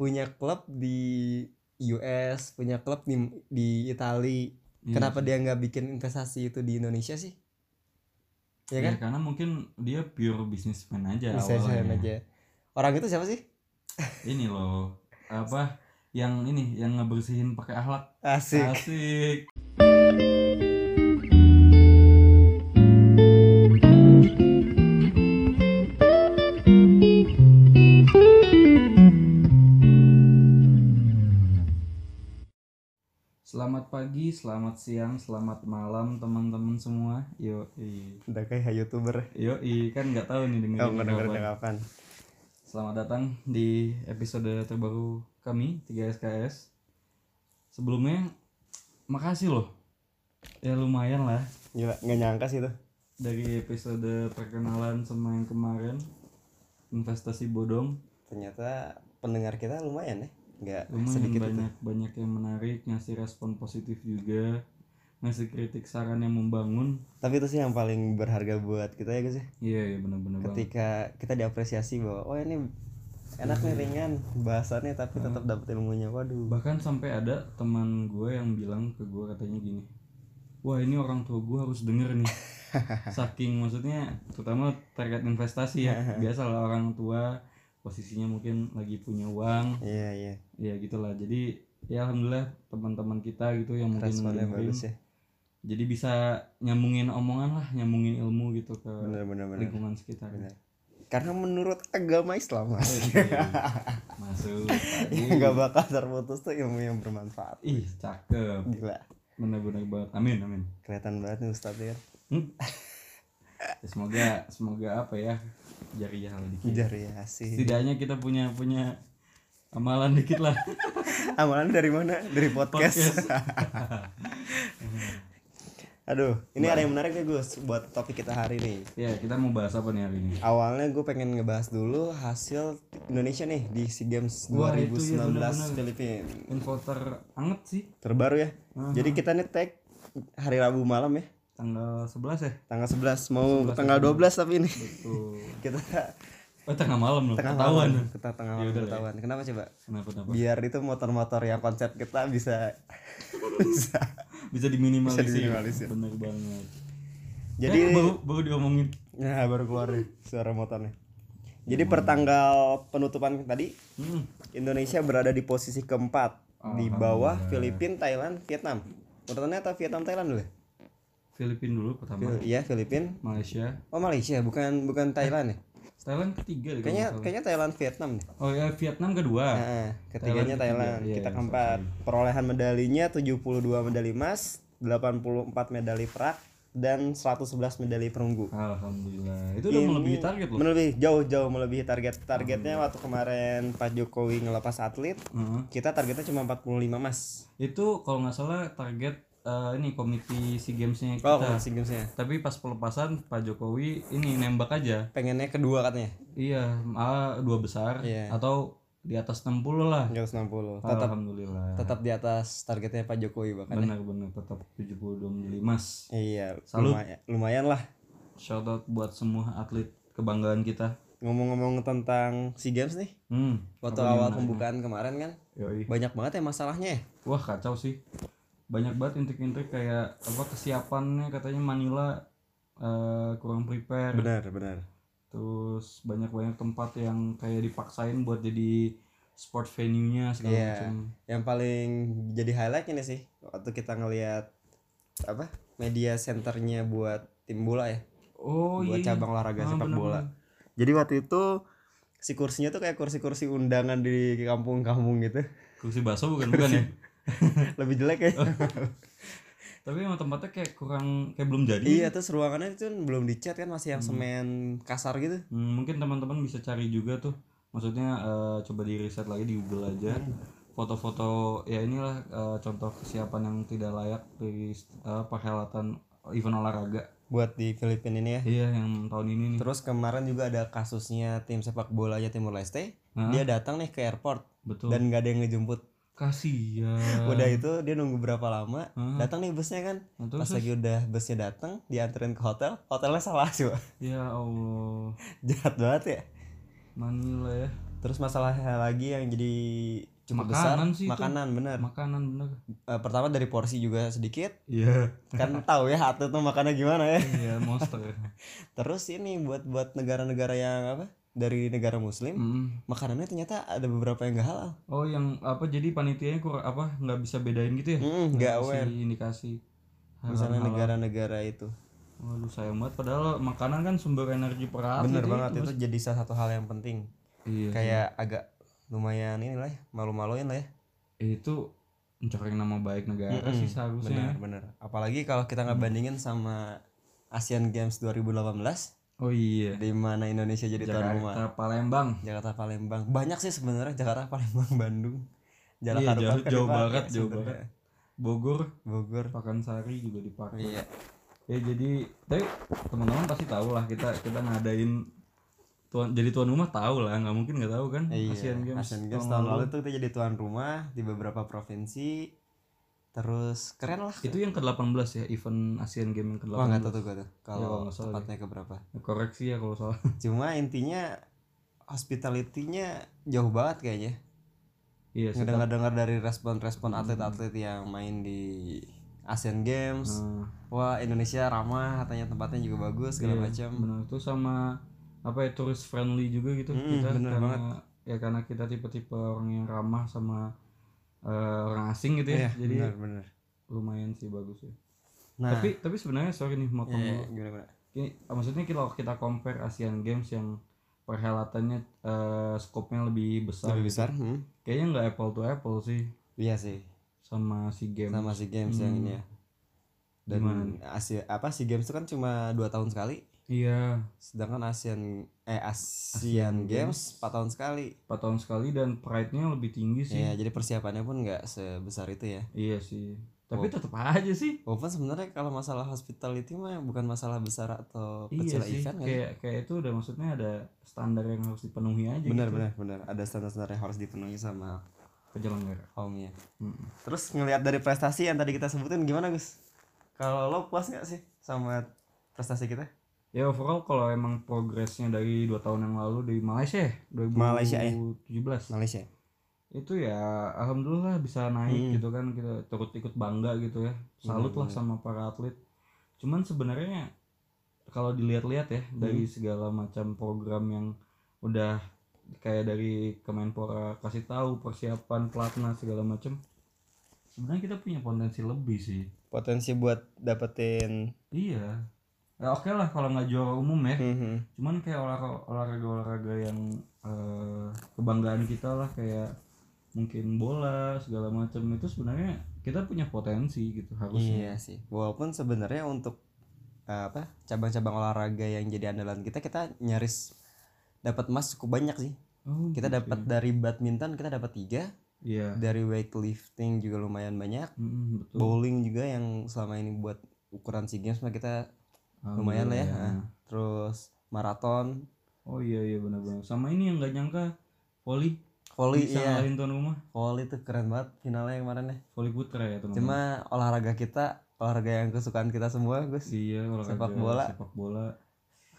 punya klub di US punya klub di di Itali. Iya kenapa sih. dia nggak bikin investasi itu di Indonesia sih? Ya Ya, kan? karena mungkin dia pure businessman aja bisa awalnya. aja. Orang itu siapa sih? Ini loh apa yang ini yang ngebersihin pakai akhlak asik. Asik. Pagi, selamat siang, selamat malam teman-teman semua. Yo, udah kayak youtuber yo, kan nggak tahu nih dengerin oh kapan. dengerin kapan Selamat datang di episode terbaru kami 3SKS. Sebelumnya makasih loh. Ya lumayan lah gila nggak nyangka sih tuh dari episode perkenalan sama yang kemarin investasi bodong ternyata pendengar kita lumayan ya nggak lumayan sedikit itu. banyak banyak yang menarik ngasih respon positif juga ngasih kritik saran yang membangun. Tapi itu sih yang paling berharga buat kita ya guys ya iya iya benar-benar banget. Ketika kita diapresiasi bahwa oh ini enak nih ringan bahasannya tapi tetap dapat ilmunya waduh. Bahkan sampai ada teman gue yang bilang ke gue katanya gini wah ini orang tua gue harus denger nih. Saking maksudnya terutama terkait investasi ya. Biasalah orang tua posisinya mungkin lagi punya uang. Iya iya ya gitulah. Jadi ya alhamdulillah teman-teman kita gitu yang mungkin responnya bagus ya. Jadi bisa nyambungin omongan lah nyambungin ilmu gitu ke benar benar benar. lingkungan sekitar. Benar. Karena menurut agama Islam mas. Masuk. Yang nggak bakal terputus tuh ilmu yang bermanfaat. Ih cakep. Gila. Bener-bener banget. Amin amin. Kelihatan banget nih Ustadz ya. Hmm. Ya, semoga semoga apa ya? Jariah dikit jari ya sih. Setidaknya kita punya punya amalan dikit lah. Amalan dari mana? Dari podcast, aduh ini ada yang menarik nih Gus buat topik kita hari ini. Ya kita mau bahas apa nih hari ini? Awalnya gue pengen ngebahas dulu hasil Indonesia nih di SEA Games Wah, itu 2019 ya, benar-benar. Filipina. Info teranget sih. Terbaru ya. Aha. jadi kita nih tag hari Rabu malam ya. Tanggal 11 ya? Tanggal 11 mau tanggal 12 tapi ini. Tuh kita oh tengah malam loh tengah ketahuan. malam kita tengah malam Ya udah lah ya. ketahuan. Kenapa coba? Kenapa kenapa? Biar itu motor-motor yang konsep kita bisa bisa. Bisa diminimalisir. Bisa diminimalisir. bener banget. Jadi Eh, baru baru diomongin. Ya baru keluar nih suara motornya. Jadi per tanggal penutupan tadi hmm. Indonesia berada di posisi keempat di bawah Filipina Thailand Vietnam. Urutannya atau Vietnam Thailand dulu? Filipina dulu pertama. Fil- Iya Filipina. Malaysia. Oh Malaysia bukan bukan Thailand ya Thailand ketiga deh kayaknya kayaknya Thailand Vietnam deh oh ya Vietnam kedua Nah, ketiganya Thailand Thailand, ketiga, iya, kita iya, keempat. Perolehan medalinya 72 medali emas, 84 medali perak, dan 111 medali perunggu. alhamdulillah itu udah melebihi target loh Melebihi jauh-jauh melebihi target. Targetnya waktu kemarin Pak Jokowi ngelepas atlet, Heeh. kita targetnya cuma 45 emas. itu kalau nggak salah target eh, ini komite sea gamesnya kita Oh, SEA Games-nya. tapi pas pelepasan Pak Jokowi ini nembak aja Pengennya kedua katanya. iya ah, dua besar Iya. atau di atas 60 lah 160. Tetap alhamdulillah tetap di atas targetnya Pak Jokowi bahkan. ya. benar-benar tetap 72 medali emas Iya, Salut. lumayan, lumayan lah. shout out buat semua atlet kebanggaan kita Ngomong-ngomong tentang SEA Games nih, hmm waktu awal pembukaan kemarin kan Yoi. banyak banget ya masalahnya ya. Wah kacau sih banyak banget intrik-intrik kayak apa kesiapannya katanya Manila eh, kurang prepare. Benar, benar. terus banyak-banyak tempat yang kayak dipaksain buat jadi sport venue-nya segala Iya. macam. Yang paling jadi highlight ini sih waktu kita ngelihat apa media centernya buat tim bola ya. Oh buat iya. cabang olahraga Ah, sepak bener-bener. bola. jadi waktu itu si kursinya tuh kayak kursi-kursi undangan di kampung-kampung gitu. Kursi bakso bukan bukan ya lebih jelek ya. Tapi emang tempatnya kayak kurang kayak belum jadi. Iya terus ruangannya itu belum dicat kan masih yang semen kasar gitu. Hmm, mungkin teman-teman bisa cari juga tuh. Maksudnya eh, coba di riset lagi di Google aja. Foto-foto ya inilah eh, contoh kesiapan yang tidak layak dari eh, perhelatan event olahraga. Buat di Filipina ini ya. Iya yang tahun ini nih. Terus kemarin juga ada kasusnya tim sepak bolanya Timur Leste. Hah? dia datang nih ke airport. Betul. Dan nggak ada yang ngejemput kasihan udah itu dia nunggu berapa lama Hah? datang nih busnya kan. Nah, terus, pas lagi udah busnya datang dianterin ke hotel hotelnya salah sih Pak. ya Allah. Jahat banget ya. Manila ya. Terus masalahnya lagi yang jadi cukup besar Makanan sih itu. makanan bener. Makanan bener. Eh, pertama dari porsi juga sedikit. Iya. Kan tahu ya atlet tuh makannya gimana ya. Iya monster terus ini buat buat negara-negara yang apa dari negara muslim Mm. makanannya ternyata ada beberapa yang gak halal. Oh yang apa jadi panitianya kurang apa nggak bisa bedain gitu ya? Mm, nggak aware. indikasi Halal- misalnya negara-negara itu. Waduh sayang banget. Padahal makanan kan sumber energi per atlet bener ya, banget Mas. itu jadi salah satu hal yang penting. Iya kayak agak lumayan inilah ya malu-maluin lah ya. Itu mencoreng nama baik negara Mm-mm, sih seharusnya. Bener bener. Apalagi kalau kita ngebandingin sama Asian Games 2018 oh iya. Di mana Indonesia jadi tuan rumah? Jakarta Palembang. Jakarta Palembang. Banyak sih sebenarnya Jakarta Palembang Bandung. Jalan Iya, jauh- jauh banget, jauh sebenarnya. banget. Bogor. Bogor. Pakansari juga dipakai. Iya. Ya jadi tapi teman-teman pasti tahu lah kita kita ngadain tuan jadi tuan rumah tahu lah nggak mungkin nggak tahu kan? Iya Asian Games, Asian Games. tahun lalu. tuh kita jadi tuan rumah di beberapa provinsi terus keren lah. Itu yang ke-18 ya event Asian Games yang ke-18 wah nggak tahu tuh gue tuh. Ya, kalau salah tepatnya ke berapa koreksi ya kalau salah. Cuma intinya hospitality-nya jauh banget kayaknya. Iya sih ngedengar-dengar dari respon-respon atlet-atlet yang main di Asian Games. Nah, wah Indonesia ramah katanya tempatnya juga bagus segala iya, macam. benar. Itu sama apa ya tourist friendly juga gitu. Mm, kita bener karena banget. ya karena kita tipe-tipe orang yang ramah sama eh, orang asing gitu ya. Iya, jadi bener bener lumayan sih bagus ya. Nah. Tapi tapi sebenarnya sorry nih motong iya, dulu. gimana ini maksudnya kalau kita compare Asian Games yang perhelatannya eh skopnya lebih besar lebih gitu. besar hmm. kayaknya nggak apple to apple sih. Iya sih. Sama si game sama si games yang Hmm. ini ya. Dan Gimana Asia apa si games itu kan cuma dua tahun sekali iya. Sedangkan Asian eh Asian Games. 4 tahun sekali. 4 tahun sekali dan pride-nya lebih tinggi sih. Ya jadi persiapannya pun nggak sebesar itu ya. Iya sih. Tapi Oh. tetap aja sih. Walaupun sebenarnya kalau masalah hospitality mah bukan masalah besar atau iya kecil sih event kan kayak kayak itu udah maksudnya ada standar yang harus dipenuhi aja benar gitu. benar benar. Ada standar-standar yang harus dipenuhi sama penyelenggara. kaumnya Mm. terus ngelihat dari prestasi yang tadi kita sebutin gimana Gus? Kalau lo puas nggak sih sama prestasi kita ya overall kalau emang progresnya dari dua tahun yang lalu dari Malaysia ya 2017 Malaysia, ya. Malaysia. Itu ya alhamdulillah bisa naik Hmm. gitu kan kita turut ikut bangga gitu ya. Salut lah sama para atlet. Cuman sebenarnya kalau dilihat-lihat ya dari Hmm. segala macam program yang udah kayak dari Kemenpora kasih tahu persiapan pelatnas segala macam sebenarnya kita punya potensi lebih sih. Potensi buat dapetin iya ya oke lah kalau nggak juara umum ya Mhm. cuman kayak olahraga olahraga olahraga yang eh, kebanggaan kita lah kayak mungkin bola segala macam itu sebenarnya kita punya potensi gitu harusnya Iya sih. Walaupun sebenarnya untuk eh, apa cabang-cabang olahraga yang jadi andalan kita kita nyaris dapat emas cukup banyak sih. Oh, Kita gitu dapat ya. dari badminton kita dapat tiga, iya dari weightlifting juga lumayan banyak, Mm, betul bowling juga yang selama ini buat ukuran sea games mah kita lumayan lah ya. Alhamdulillah. Nah, Terus maraton, oh iya iya benar-benar sama ini yang nggak nyangka volley volley bisa iya. ngalahin tuan rumah Volley itu keren banget finalnya kemarin ya. volley putra ya teman Cuma olahraga kita, olahraga yang kesukaan kita semua, Gus, iya olahraga sepak bola. sepak bola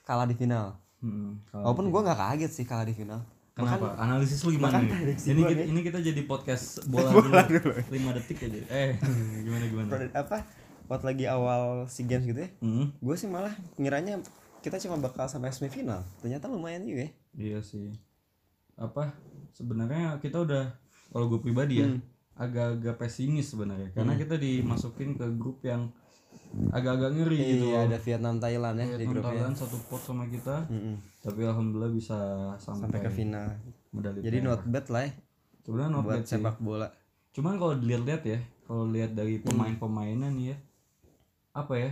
kalah di final. Mm, kalau- Walaupun gua nggak kaget sih kalah di final. Kenapa? Analisis lu gimana makan nih? Ini kita, ini kita jadi podcast bola, Bola dulu. dulu. 5 detik aja. Eh, gimana gimana? Apa waktu lagi awal SEA Games gitu ya Hmm, gue sih malah ngiranya kita cuma bakal sampai semifinal ternyata lumayan juga ya iya sih. Apa? Sebenarnya kita udah kalau gue pribadi ya Hmm. agak-agak pesimis sebenarnya karena kita dimasukin ke grup yang agak-agak ngeri gitu. iya ada Vietnam Thailand ya di Vietnam grupnya Thailand satu pot sama kita, Mm-mm. tapi alhamdulillah bisa sampai, sampai ke final medali. jadi not bad lah ya sebenarnya not buat bad sih. sepak bola Cuman kalau dilihat-lihat ya, kalau lihat dari Hmm. pemain-pemainnya nih ya, apa ya?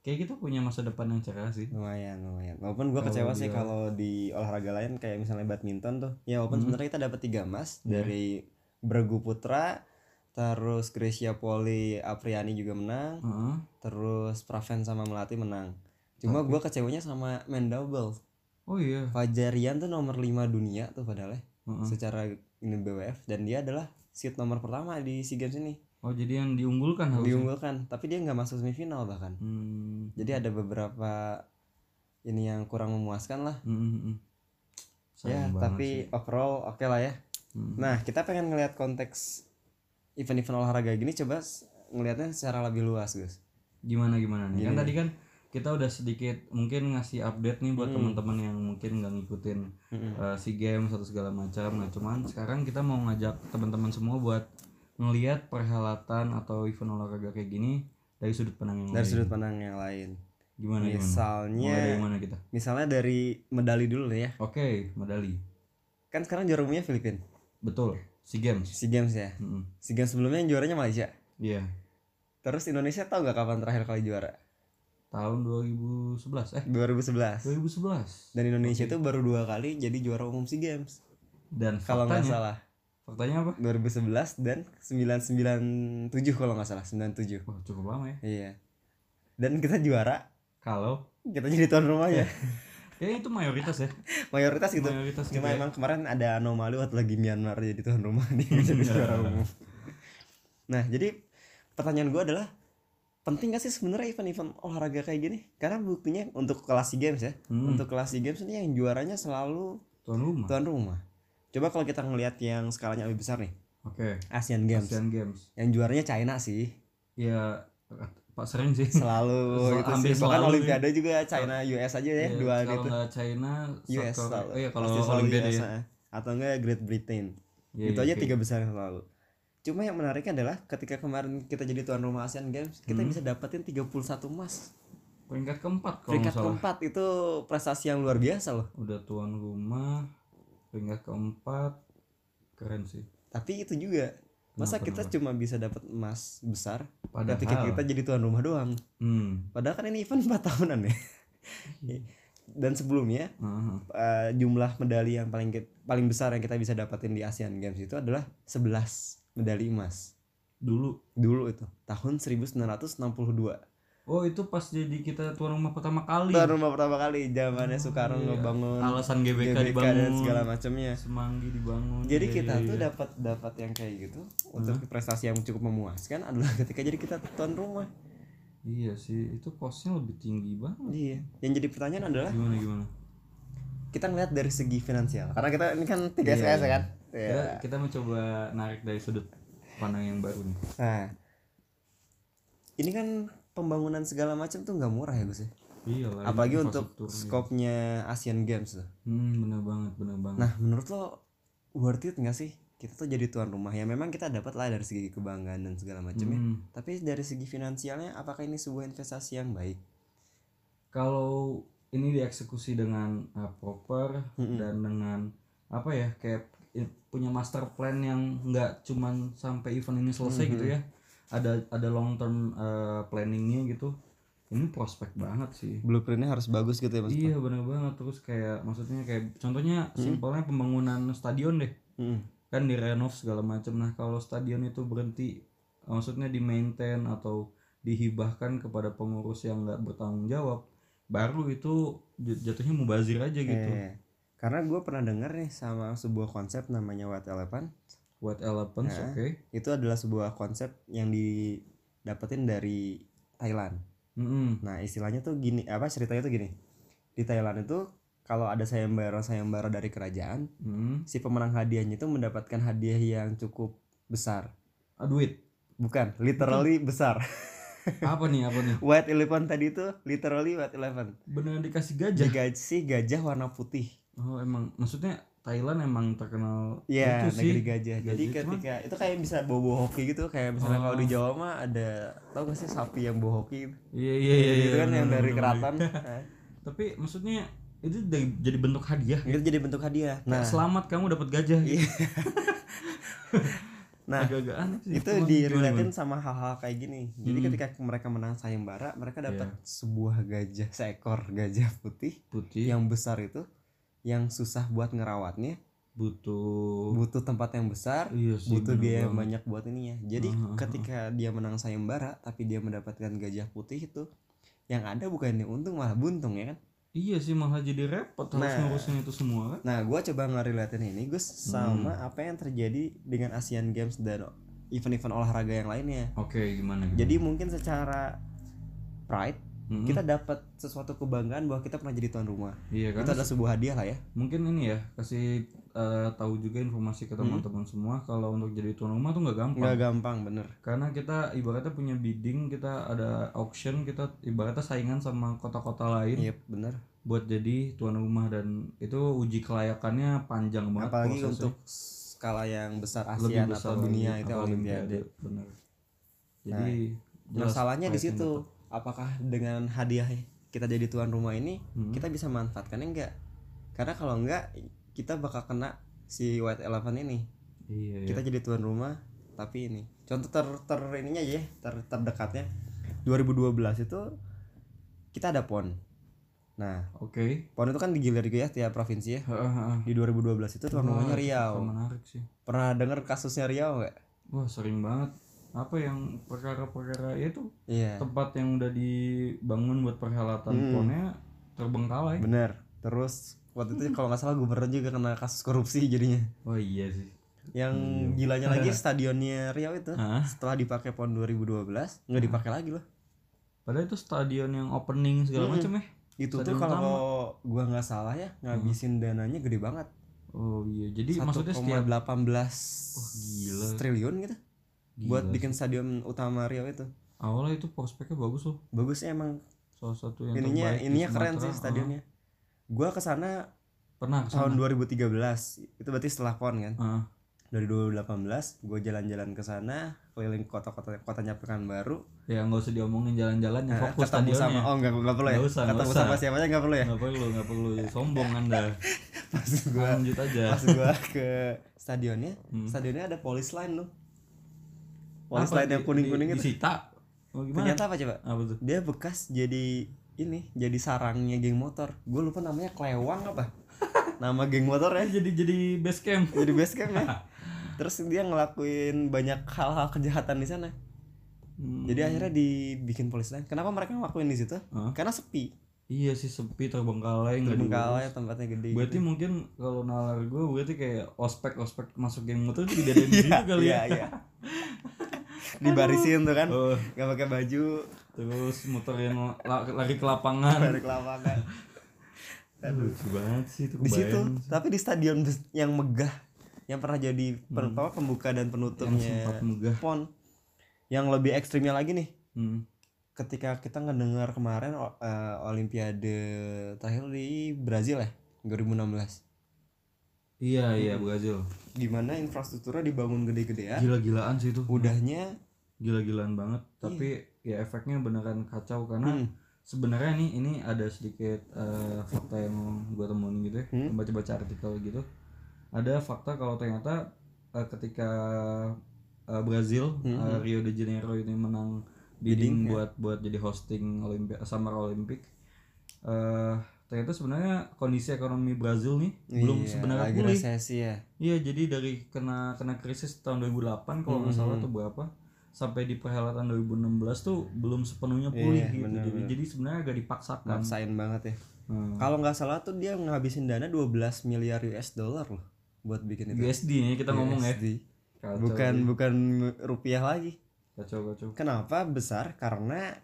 Kayak kita punya masa depan yang cerah sih. lumayan lumayan walaupun gue kecewa sih kalau di olahraga lain kayak misalnya badminton tuh ya walaupun Hmm. sebenarnya kita dapat tiga emas Iya. dari Bregu Putra terus Gracia Poli Apriani juga menang Heeh. terus Praven sama Melati menang cuma gue kecewanya sama main double Oh iya. Fajarian tuh nomor 5 dunia tuh padahal ya Heeh. secara ini BWF dan dia adalah seat nomor pertama di SEA Games ini Oh jadi yang diunggulkan harusnya. diunggulkan tapi dia nggak masuk semifinal bahkan Hmm. jadi ada beberapa ini yang kurang memuaskan lah Hmm, hmm, hmm. ya tapi overall oke lah ya Hmm. nah kita pengen ngelihat konteks event-event olahraga gini coba ngelihatnya secara lebih luas Gus gimana gimana nih kan Gini. tadi kan kita udah sedikit mungkin ngasih update nih buat teman-teman yang mungkin nggak ngikutin Mm-mm. uh, si games atau segala macam nah cuman sekarang kita mau ngajak teman-teman semua buat ngelihat perhelatan atau event olahraga kayak gini dari sudut pandang yang dari lain? sudut pandang yang lain. Gimana gimana? Misalnya mulai dari mana kita? misalnya dari medali dulu ya. Oke medali. Kan sekarang juara umumnya Filipina. Betul si games. SEA Games ya? Mm-mm. SEA Games sebelumnya yang juaranya Malaysia. Iya. Terus Indonesia tahu nggak kapan terakhir kali juara? Tahun 2011 eh? 2011 2011 dan Indonesia itu baru dua kali jadi juara umum SEA Games. Dan kalau nggak salah faktanya apa? 2011 dan 997 kalau nggak salah 97 wah cukup lama ya. Iya. Dan kita juara. Kalau? Kita jadi tuan rumah ya. Ya itu mayoritas ya. Mayoritas gitu. Mayoritas gitu cuma ya. emang kemarin ada anomali waktu lagi Myanmar jadi tuan rumah nih jadi juara umum. Nah jadi pertanyaan gue adalah penting gak sih sebenarnya event-event olahraga kayak gini? Karena buktinya untuk kelas SEA Games ya. Hmm, untuk kelas SEA Games ini yang juaranya selalu tuan rumah? tuan rumah coba kalau kita ngelihat yang skalanya lebih besar nih. Oke. Asian Games. Asian Games. Yang juaranya China sih. Ya Pak sering sih. Selalu Sel- itu hampir sih bahkan selalu Olimpiade juga China US aja ya Iya, dua kalau itu nggak China US oh iya kalau Olimpiade US, ya. ah. atau enggak Great Britain. Iya, itu iya, aja oke. tiga besar yang selalu cuma yang menariknya adalah ketika kemarin kita jadi tuan rumah Asian Games kita Hmm. bisa dapetin 31 emas. Peringkat keempat kalau peringkat keempat itu prestasi yang luar biasa loh. Udah tuan rumah peringkat keempat keren sih. Tapi itu juga masa Kenapa, kita kenapa? cuma bisa dapat emas besar padahal. ketika kita jadi tuan rumah doang. Hmm. Padahal kan ini event 4 tahunan ya. Dan sebelumnya aha. eh, jumlah medali yang paling paling besar yang kita bisa dapatin di Asian Games itu adalah 11 medali emas. Dulu. Dulu itu tahun 1962 oh itu pas jadi kita tuan rumah pertama kali. Tuan rumah pertama kali zamannya Soekarno iya. ngebangun alasan GBK, GBK dibangun dan segala macamnya semanggi dibangun. Jadi Iya, kita iya, tuh iya. dapat dapat yang kayak gitu untuk prestasi yang cukup memuaskan adalah ketika jadi kita tuan rumah. Iya sih itu posnya lebih tinggi banget. Iya yang jadi pertanyaan adalah gimana gimana? kita ngeliat dari segi finansial karena kita ini kan tiga Iya, SKS iya. kan? Kita, Iya. kita mencoba narik dari sudut pandang yang baru nih. Nah ini kan pembangunan segala macam tuh nggak murah ya Gus ya? Iya lah apalagi untuk skopnya Asian Games tuh. Hmm bener banget bener banget. Nah menurut lo worth it nggak sih? Kita tuh jadi tuan rumah. Ya memang kita dapat lah dari segi kebanggaan dan segala macamnya Hmm, tapi dari segi finansialnya apakah ini sebuah investasi yang baik? Kalau ini dieksekusi dengan uh, proper Mm-mm. dan dengan apa ya kayak punya master plan yang nggak cuman sampai event ini selesai gitu ya ada ada long term uh, planningnya gitu. Ini prospek banget sih. Blueprintnya harus bagus gitu ya mas? Iya bener banget. Terus kayak maksudnya kayak contohnya simpelnya pembangunan stadion deh. Mm-mm. kan direnov segala macam nah kalau stadion itu berhenti maksudnya di maintain atau dihibahkan kepada pengurus yang nggak bertanggung jawab baru itu jatuhnya mubazir aja gitu. Eh, karena gue pernah dengar nih sama sebuah konsep namanya White Elephant White Elephants Nah. oke. itu adalah sebuah konsep yang didapetin dari Thailand. Mm-mm. nah istilahnya tuh gini apa ceritanya tuh gini. Di Thailand itu kalau ada sayembara sayembara dari kerajaan Mm. si pemenang hadiahnya itu mendapatkan hadiah yang cukup besar. Ah, duit? Bukan literally besar. Apa nih apa nih? White elephant tadi itu literally white elephant. Beneran dikasih gajah? Dikasih gajah warna putih. Oh emang maksudnya Thailand emang terkenal Iya, itu sih negeri gajah. Jadi Gajah, cuman- ketika itu kayak bisa bawa-bawa hoki gitu, kayak misalnya Oh. kalau di Jawa mah ada tau gak sih sapi yang bawa hoki gitu. iya iya iya Gitu iya, kan yang dari bener, keraton. Nah, tapi maksudnya itu dari- jadi bentuk hadiah itu jadi bentuk hadiah. Nah, Nah, selamat kamu dapat gajah gitu. Iya. nah agak-agak aneh sih itu direlatin sama hal-hal kayak gini. Jadi Hmm. ketika mereka menang sayembara, mereka dapat Iya. sebuah gajah, seekor gajah putih putih yang besar itu yang susah buat ngerawatnya, butuh butuh tempat yang besar, iya sih butuh biaya yang banget. banyak buat ininya. Jadi Ah, ah, ah. ketika dia menang sayembara tapi dia mendapatkan gajah putih itu yang ada bukan yang untung malah buntung ya kan. iya sih malah jadi repot harus Nah. ngurusin itu semua kan Nah, gua coba ngerelatin ini Gus Hmm. sama apa yang terjadi dengan Asian Games dan event-event olahraga yang lainnya. oke gimana, gimana? Jadi mungkin secara pride Mm-mm. kita dapat sesuatu kebanggaan bahwa kita pernah jadi tuan rumah. Iya kan? Itu adalah sebuah hadiah lah ya. Mungkin ini ya kasih eh, tahu juga informasi ke teman-teman semua kalau untuk jadi tuan rumah tuh nggak gampang. Nggak gampang bener. Karena kita ibaratnya punya bidding kita ada auction kita ibaratnya saingan sama kota-kota lain iya bener. buat jadi tuan rumah dan itu uji kelayakannya panjang banget apalagi prosesnya. untuk skala yang besar lebih ASEAN besar atau dunia itu olimpiade. Bener. Jadi jelas masalahnya di situ apakah dengan hadiah kita jadi tuan rumah ini Hmm. kita bisa manfaatkannya enggak karena kalau enggak kita bakal kena si white elephant ini. Iya iya. kita jadi tuan rumah tapi ini. Contoh ter, ter ininya ya ter, terdekatnya. 2012 itu kita ada pon. Nah oke. pon itu kan digilir gitu ya tiap provinsi ya. Di 2012 itu tuan rumahnya Riau. menarik sih. Pernah denger kasusnya Riau nggak? Wah sering banget apa yang perkara-perkara ya itu iya. tempat yang udah dibangun buat perhelatan Hmm. ponnya terbengkalai. Bener. Terus waktu itu kalau nggak salah gubernur juga kena kasus korupsi jadinya. Oh iya sih. Yang gilanya lagi stadionnya Riau itu. Hah? setelah dipakai pon 2012 nggak dipakai lagi loh. Padahal itu stadion yang opening segala Hmm. macam ya? Itu tuh kalau gua nggak salah ya ngabisin dananya gede banget. Oh iya jadi maksudnya setiap 1,18 Oh, gila. triliun gitu Gila buat sih. bikin stadion utama Riau itu. Awalnya itu prospeknya bagus loh. Bagusnya emang. Salah satu yang ininya terbaik ininya keren sih stadionnya. Gua ke sana Ah, pernah ke sana? tahun 2013 itu berarti setelah pon kan? Ah, dari 2018 gue jalan-jalan ke sana keliling kota-kota kotanya Pekanbaru. Ya nggak usah diomongin jalan-jalan yang Nah, fokus ketemu stadionnya. sama oh nggak nggak perlu ya? Nggak usah, ketemu usah. sama siapanya nggak perlu ya? Nggak perlu nggak perlu. Sombong anda. Pas gue lanjut aja. pas gue ke stadionnya Hmm. stadionnya ada polis line loh polis Apa, line yang di- kuning kuning di- itu disita. Oh, gimana? Ternyata apa coba? Apa tuh? Dia bekas jadi ini jadi sarangnya geng motor. Gue lupa namanya Klewang apa? Nama geng motor ya. Jadi jadi base camp. Jadi base camp ya. Terus dia ngelakuin banyak hal-hal kejahatan di sana. Hmm. jadi akhirnya dibikin polis lain. Kenapa mereka ngelakuin di situ? Hah? karena sepi. Iya sih sepi terbengkalai nggak terbengkalai tempatnya gede berarti gitu. mungkin kalau nalar gue berarti kayak ospek ospek masuk geng motor itu dijadiin di situ kali iya ya iya dibarisin tuh kan. Oh, nggak pakai baju. Terus muterin la- lari ke lapangan. Dari ke lapangan. Lucu banget sih itu di situ sih. tapi di stadion yang megah yang pernah jadi pen- apa, pembuka dan yang penutupnya megah. Pon. Yang lebih ekstrimnya lagi nih. Hmm. ketika kita ngedengar kemarin eh, olimpiade terakhir di Brazil ya 2016 iya iya Brazil gimana infrastrukturnya dibangun gede-gedean? Gila-gilaan sih itu. Udahnya gila-gilaan banget. Tapi ya efeknya beneran kacau karena Hmm. sebenarnya nih ini ada sedikit eh, fakta yang gue temuin gitu ya. Hmm. baca-baca artikel gitu. Ada fakta kalau ternyata eh, ketika eh, Brazil Hmm, eh, Rio de Janeiro ini menang Bidding, bidding ya. buat buat jadi hosting Olimpi Summer Olympic eh ternyata sebenarnya kondisi ekonomi Brazil nih belum Iya, sebenarnya lagi pulih resesi ya Iya, jadi dari kena kena krisis tahun 2008 kalau nggak salah Mhm. atau berapa sampai di perhelatan 2016 tuh belum sepenuhnya pulih Iya, gitu. bener, Jadi, bener. jadi sebenarnya agak dipaksakan. maksain banget ya Hmm. kalau nggak salah tuh dia ngabisin dana 12 miliar US dollar loh buat bikin itu USD nih kita ngomong ya. USD. Kacau, bukan sih. bukan rupiah lagi kacau kacau. kenapa besar karena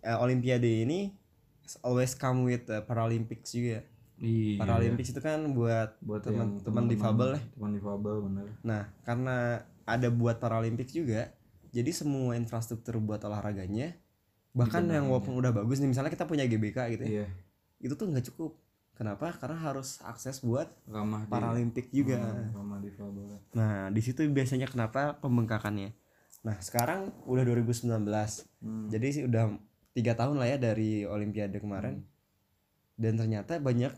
eh, olimpiade ini always come with eh, Paralympics juga Iya. Paralympics itu kan buat buat teman- yang teman difabel ya. Teman difabel bener. nah karena ada buat Paralympics juga jadi semua infrastruktur buat olahraganya bahkan yang walaupun udah bagus nih misalnya kita punya GBK gitu ya Iya. itu tuh nggak cukup kenapa karena harus akses buat Ramah di Paralimpik juga Hmm, ramah difabel. nah di situ biasanya kenapa pembengkakannya nah sekarang udah 2019 Hmm. jadi sih udah tiga tahun lah ya dari Olimpiade kemarin dan ternyata banyak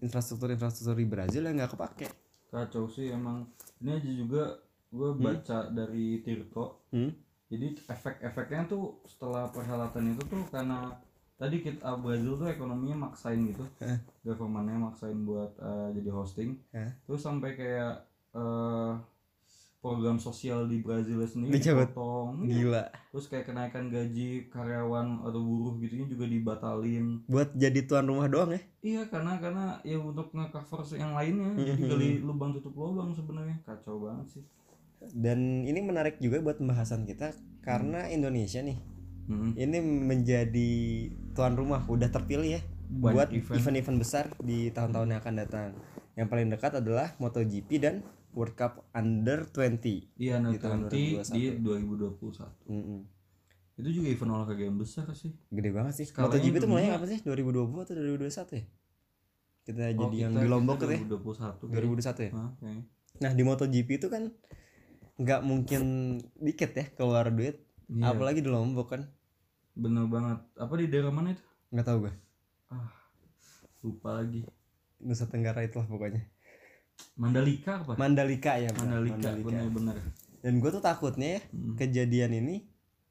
infrastruktur-infrastruktur di Brazil yang nggak kepake Kacau sih emang. Ini aja juga gue baca dari Tirto. Hmm? Jadi efek-efeknya tuh setelah perhelatan itu tuh karena tadi kita Brazil tuh ekonominya maksain gitu, Eh. governmentnya maksain buat eh, jadi hosting, terus sampai kayak eh, program sosial di Brazil sendiri Dicabut. dipotong, Iya. gila terus kayak kenaikan gaji karyawan atau buruh gitu juga dibatalin. buat jadi tuan rumah doang ya Iya karena karena ya untuk nge-cover yang lainnya, jadi Mhm. gali lubang tutup lubang sebenarnya kacau banget sih. dan ini menarik juga buat pembahasan kita karena Indonesia nih Hmm. ini menjadi tuan rumah udah terpilih ya Banyak buat event. event-event besar di tahun-tahun yang akan datang. Yang paling dekat adalah MotoGP dan World Cup Under 20. Iya Di nanti tahun nanti di 2021. Mm-mm. Itu juga event olahraga yang besar sih. Gede banget sih. Skalanya MotoGP itu mulai dunia. apa sih? 2020 atau 2021 ya? Kita Oh, jadi yang kita- di kita Lombok itu ya. 2021. kayaknya. 2021 ya. Hah, kayaknya. Nah, di MotoGP itu kan nggak mungkin dikit ya keluar duit. Iya. Apalagi di Lombok kan. Bener banget. Apa di daerah mana itu? Nggak tahu gue. Lupa lagi. Nusa Tenggara itulah pokoknya. Mandalika apa? Mandalika ya. benar. Mandalika, bener-bener. Dan gue tuh takutnya ya Hmm. kejadian ini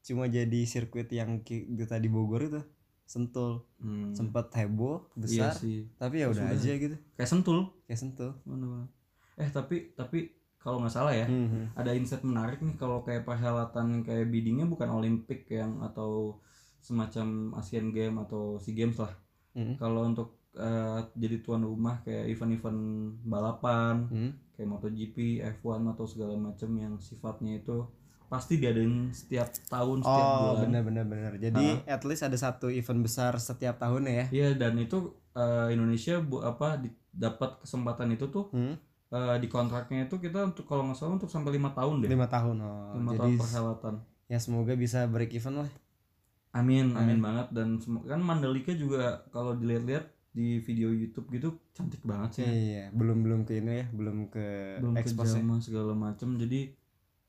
cuma jadi sirkuit yang ki- kita di Bogor itu sentul Hmm. sempat heboh Iya besar sih. tapi ya udah aja gitu Kayak sentul. kayak sentul Bener-bener. Eh tapi tapi kalau nggak salah ya, Mhm. ada insight menarik nih kalau kayak perhelatan kayak biddingnya bukan Olimpik yang atau semacam Asian Games atau SEA Games lah. Mhm. Kalau untuk eh, jadi tuan rumah kayak event-event balapan Mhm. kayak MotoGP, F1 atau segala macam yang sifatnya itu pasti diadain setiap tahun setiap oh bulan. benar benar benar jadi at least ada satu event besar setiap tahun ya Iya dan itu eh, Indonesia bu apa di- dapat kesempatan itu tuh Hmm? eh, di kontraknya itu kita untuk kalau nggak salah untuk sampai lima tahun deh. lima tahun oh Lima jadi tahun perhelatan. ya semoga bisa break even lah Amin, amin banget dan kan Mandalika juga kalau dilihat-lihat di video YouTube gitu cantik banget sih. iya belum belum ke ini ya belum ke Belum ke ya. Segala macam. Jadi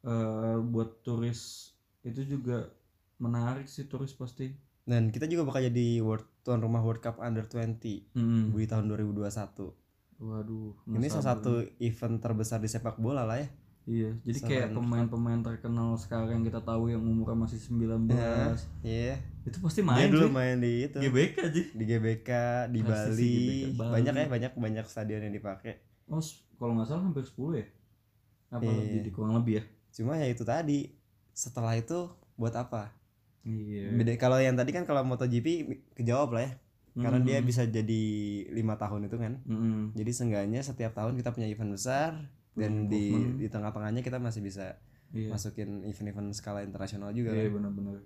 eh, buat turis itu juga menarik sih turis pasti. dan kita juga bakal jadi world tuan rumah World Cup Under 20 Hmm. di tahun 2021 Waduh. ini salah satu event terbesar di sepak bola lah ya Iya, jadi kayak Selain- pemain-pemain terkenal sekarang yang kita tahu yang umurnya masih 19 iya itu pasti dia main dulu cuy. main di itu GBK aja. di GBK di Bali. sih GBK Bali. banyak ya banyak banyak stadion yang dipakai Oh, kalau nggak salah hampir 10 ya. Apa Iya. lebih kurang lebih ya? cuma ya itu tadi setelah itu buat apa Iya. beda kalau yang tadi kan kalau MotoGP kejawab lah ya karena Hmm. dia bisa jadi lima tahun itu kan Mm-mm. jadi seenggaknya setiap tahun kita punya event besar dan di di tengah-tengahnya kita masih bisa Iya. masukin event-event skala internasional juga Iya kan benar-benar.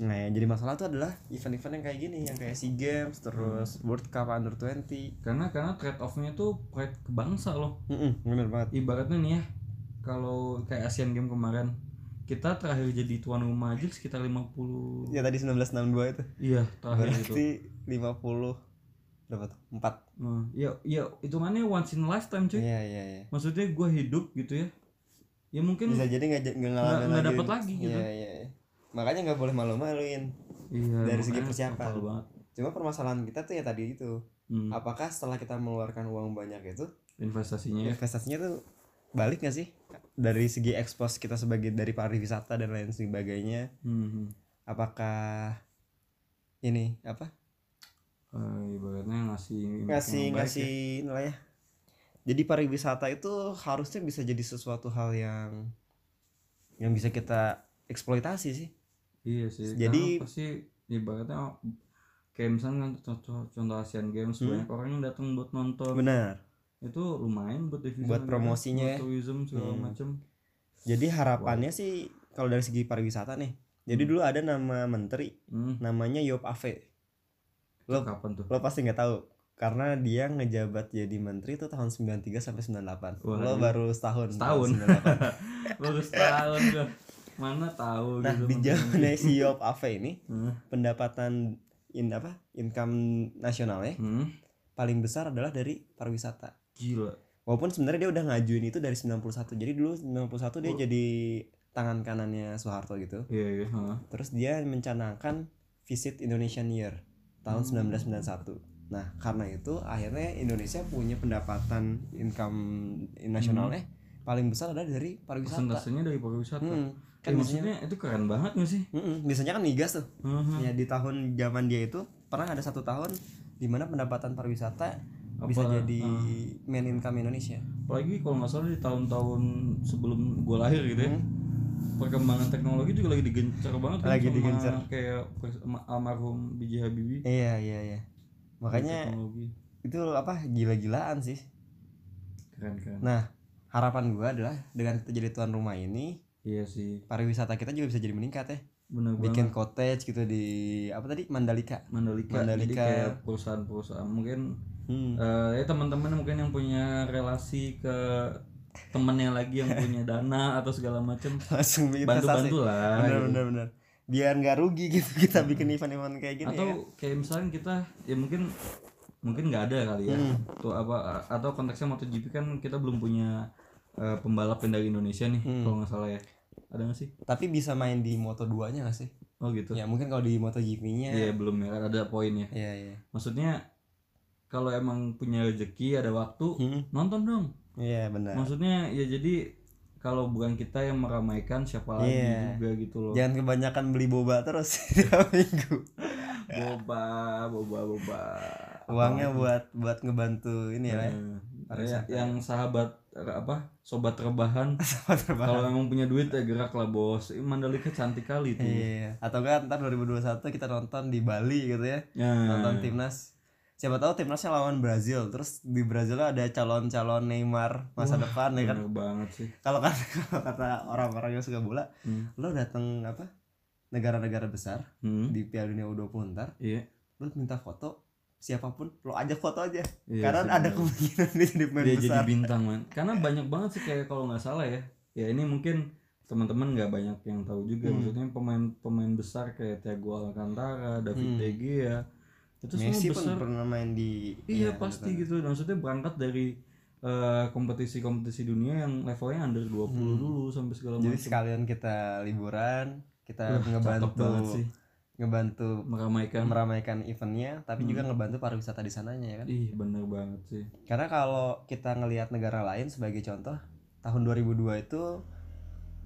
nah yang jadi masalah itu adalah event-event yang kayak gini yang kayak SEA Games terus Hmm. World Cup Under 20 Karena karena trade off-nya tuh pride ke bangsa loh. Mm-mm, bener banget Ibaratnya nih ya, kalau kayak Asian Games kemarin kita terakhir jadi tuan rumah aja sekitar 50 ya tadi 1962 itu Iya, terakhir itu. berarti 50 berapa tuh? 4 Nah, ya ya hitungannya once in a lifetime cuy. iya iya iya Maksudnya gue hidup gitu ya. Ya mungkin bisa jadi nggak nggak dapet lagi gitu. iya iya iya. makanya nggak boleh malu-maluin iya, dari segi persiapan. banget. cuma permasalahan kita tuh ya tadi itu Hmm, apakah setelah kita mengeluarkan uang banyak itu investasinya ya. investasinya tuh balik nggak sih dari segi ekspos kita sebagai dari pariwisata dan lain sebagainya Hmm, hmm. apakah ini apa Eh, ibaratnya ngasih ngasih baik ngasih nilai ya jadi pariwisata itu harusnya bisa jadi sesuatu hal yang yang bisa kita eksploitasi sih Iya sih. Jadi- pasti ibaratnya kayak misalnya kan contoh contoh Asian Games Hmm. banyak orang yang datang buat nonton. benar Itu lumayan buat devisa Buat promosinya ya. buat tourism segala Hmm. macam. jadi harapannya sih kalau dari segi pariwisata nih jadi dulu ada nama menteri Hmm. namanya Yop Ave Lo- kapan tuh? lo pasti nggak tahu karena dia ngejabat jadi menteri itu tahun 93 sampai 98 Wah, lo iya. baru setahun Setahun. tahun 98. Baru setahun gua. Mana tahu nah gitu. di zamannya si Yop Ave ini Hmm. pendapatan in apa income nasionalnya Hmm. paling besar adalah dari pariwisata Gila. walaupun sebenarnya dia udah ngajuin itu dari 91 jadi dulu 91 dia Oh. jadi tangan kanannya Soeharto gitu Iya iya. heeh. terus dia mencanangkan visit Indonesian Year tahun Hmm. 1991 nah karena itu akhirnya Indonesia punya pendapatan income nasionalnya paling besar adalah dari pariwisata Persentasenya dari pariwisata. hmm. Kan biasanya maksudnya itu keren banget gak sih? Mm-mm. biasanya kan migas tuh Heeh. ya di tahun zaman dia itu pernah ada satu tahun di mana pendapatan pariwisata bisa Apa, jadi ah. main income Indonesia apalagi kalau nggak salah di tahun-tahun sebelum gue lahir gitu ya Hmm. Perkembangan teknologi juga lagi digencar banget kan Lagi sama digencar. kayak almarhum B.J. Habibie. Iya iya iya. Makanya teknologi. itu apa gila-gilaan sih. Keren keren. Nah harapan gua adalah dengan kita jadi tuan rumah ini iya sih. pariwisata kita juga bisa jadi meningkat ya. Bener bikin banget. cottage gitu di apa tadi Mandalika. Mandalika, jadi Mandalika. kayak perusahaan-perusahaan. Mungkin hmm. eh, ya teman-teman mungkin yang punya relasi ke temennya lagi yang punya dana atau segala macam langsung investasi. bantu-bantu lah bener gitu. bener bener. Biar nggak rugi gitu kita bikin event-event kayak gini atau ya. kayak misalnya kita ya mungkin mungkin nggak ada kali ya. Hmm. tuh apa atau konteksnya MotoGP kan kita belum punya eh, pembalap yang dari Indonesia nih Hmm. kalau nggak salah ya. Ada nggak sih? Tapi bisa main di Moto 2 nya gak sih? Oh gitu. Ya mungkin kalau di MotoGP nya iya belum ya. Kan ada poinnya iya iya. Maksudnya kalau emang punya rezeki ada waktu Hmm. nonton dong iya benar. Maksudnya ya jadi kalau bukan kita yang meramaikan siapa lagi Iya. juga gitu loh. Jangan kebanyakan beli boba terus tiap minggu. Boba boba boba. Uangnya buat buat ngebantu ini ya Pak, ya. Yang sahabat apa sobat rebahan. Sama terbang kalau emang punya duit ya gerak lah bos. Mandalika cantik kali tuh. Iya atau kan ntar 2021 kita nonton di Bali gitu ya. Ya nonton timnas siapa tahu timnasnya lawan Brazil. Terus di Brazil ada calon-calon Neymar masa depan ya kan? banget sih. Kalau kata kalau kata orang-orang yang suka bola hmm. lo datang apa negara-negara besar Hmm. di Piala Dunia U20 ntar iya. lo minta foto siapa pun lo ajak foto aja. Iya karena sih, ada kemungkinan dia jadi pemain dia besar. jadi bintang man. Karena banyak banget sih kayak kalau nggak salah ya. Ya ini mungkin teman-teman nggak banyak yang tahu juga. Hmm. maksudnya pemain-pemain besar kayak Thiago Alcantara, David Hmm. De Gea itu Messi semua pun besar. pernah main di iya ya, pasti gitu. Maksudnya berangkat dari eh, kompetisi-kompetisi dunia yang levelnya under 20 Hmm. dulu sampai segala jadi macam sekalian kita liburan kita cakep ngebantu sih. ngebantu meramaikan. meramaikan eventnya tapi Hmm. juga ngebantu pariwisata di sananya ya kan? Ih bener banget sih. Karena kalau kita ngelihat negara lain sebagai contoh tahun 2002 itu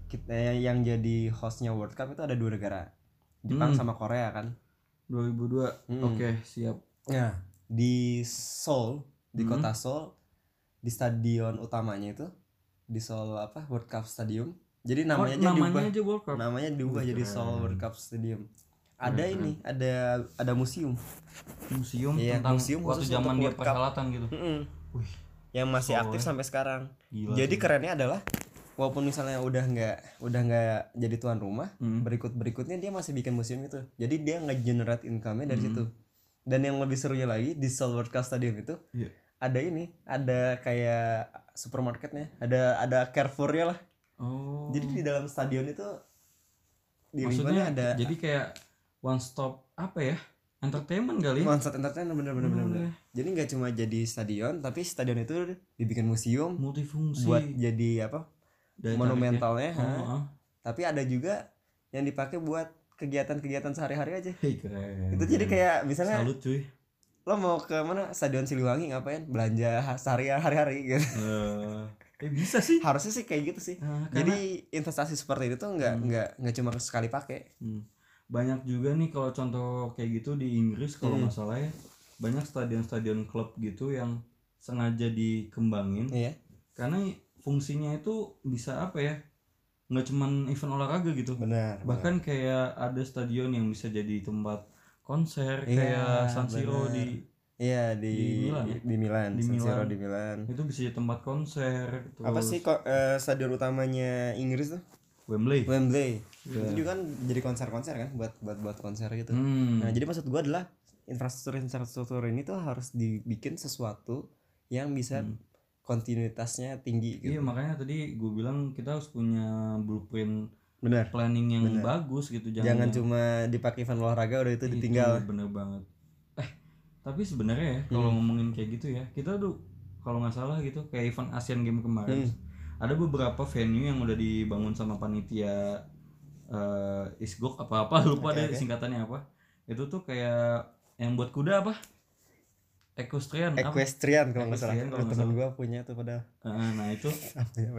kita yang jadi hostnya World Cup itu ada dua negara Jepang Hmm. sama Korea kan 2002 Hmm. oke siap Nah, di Seoul, di Hmm. kota Seoul, di stadion utamanya itu, di Seoul apa World Cup Stadium. Jadi namanya oh, aja namanya diubah, aja World Cup namanya diubah jadi. Seoul World Cup Stadium. Ada Keren, ini, ada ada museum, museum Iya, tentang museum waktu zaman dia perhelatan gitu Mm-mm. Wih, yang masih Seoul aktif ya. sampai sekarang. gila jadi sih. kerennya adalah, walaupun misalnya udah nggak udah nggak jadi tuan rumah, Hmm. berikut berikutnya dia masih bikin museum itu. Jadi dia nge-generate income-nya dari Hmm. situ. Dan yang lebih serunya lagi di Seoul World Cup Stadium itu Iya. ada ini, ada kayak supermarketnya, ada ada Carrefour-nya lah. oh Jadi di dalam stadion itu di maksudnya ada jadi kayak one stop apa ya entertainment kali ya konsep entertainment bener-bener Bener, bener. bener. Jadi nggak cuma jadi stadion, tapi stadion itu dibikin museum multifungsi buat jadi apa Daya monumentalnya. ha. oh, oh. Tapi ada juga yang dipakai buat kegiatan-kegiatan sehari-hari aja. Hei, keren itu jadi kayak misalnya salut cuy lo mau ke mana stadion Siliwangi ngapain belanja ha- sehari hari-hari gitu Eh, eh bisa sih harusnya sih kayak gitu sih Nah, karena jadi investasi seperti itu tuh nggak Hmm. nggak nggak cuma sekali pakai Hmm. banyak juga nih kalau contoh kayak gitu di Inggris kalau Hmm. nggak salah ya banyak stadion-stadion klub gitu yang sengaja dikembangin iya karena fungsinya itu bisa apa ya nggak cuman event olahraga gitu benar bahkan kayak ada stadion yang bisa jadi tempat konser Iya, kayak San Siro benar. di iya di Di Milan di, ya? di Milan Di San Siro Milan. di Milan itu bisa jadi tempat konser terus apa sih kok eh, stadion utamanya Inggris tuh Wembley Wembley Iya. itu juga kan jadi konser-konser kan buat buat buat konser gitu Hmm. nah jadi maksud gua adalah infrastruktur infrastruktur ini tuh harus dibikin sesuatu yang bisa Hmm. Kontinuitasnya tinggi iya gitu makanya tadi gue bilang kita harus punya blueprint benar planning yang Bener. bagus gitu jangan yang- cuma dipakai event olahraga udah itu Itu ditinggal bener banget eh tapi sebenarnya ya kalau Hmm. ngomongin kayak gitu ya kita tuh kalau nggak salah gitu kayak event Asian Games kemarin Hmm. ada beberapa venue yang udah dibangun sama panitia eh Isgok apa apa lupa Oke, deh oke. singkatannya apa itu tuh kayak yang buat kuda apa equestrian equestrian kalau nggak salah. Kalau nggak temen gua punya tuh pada Eh, nah itu. Ya?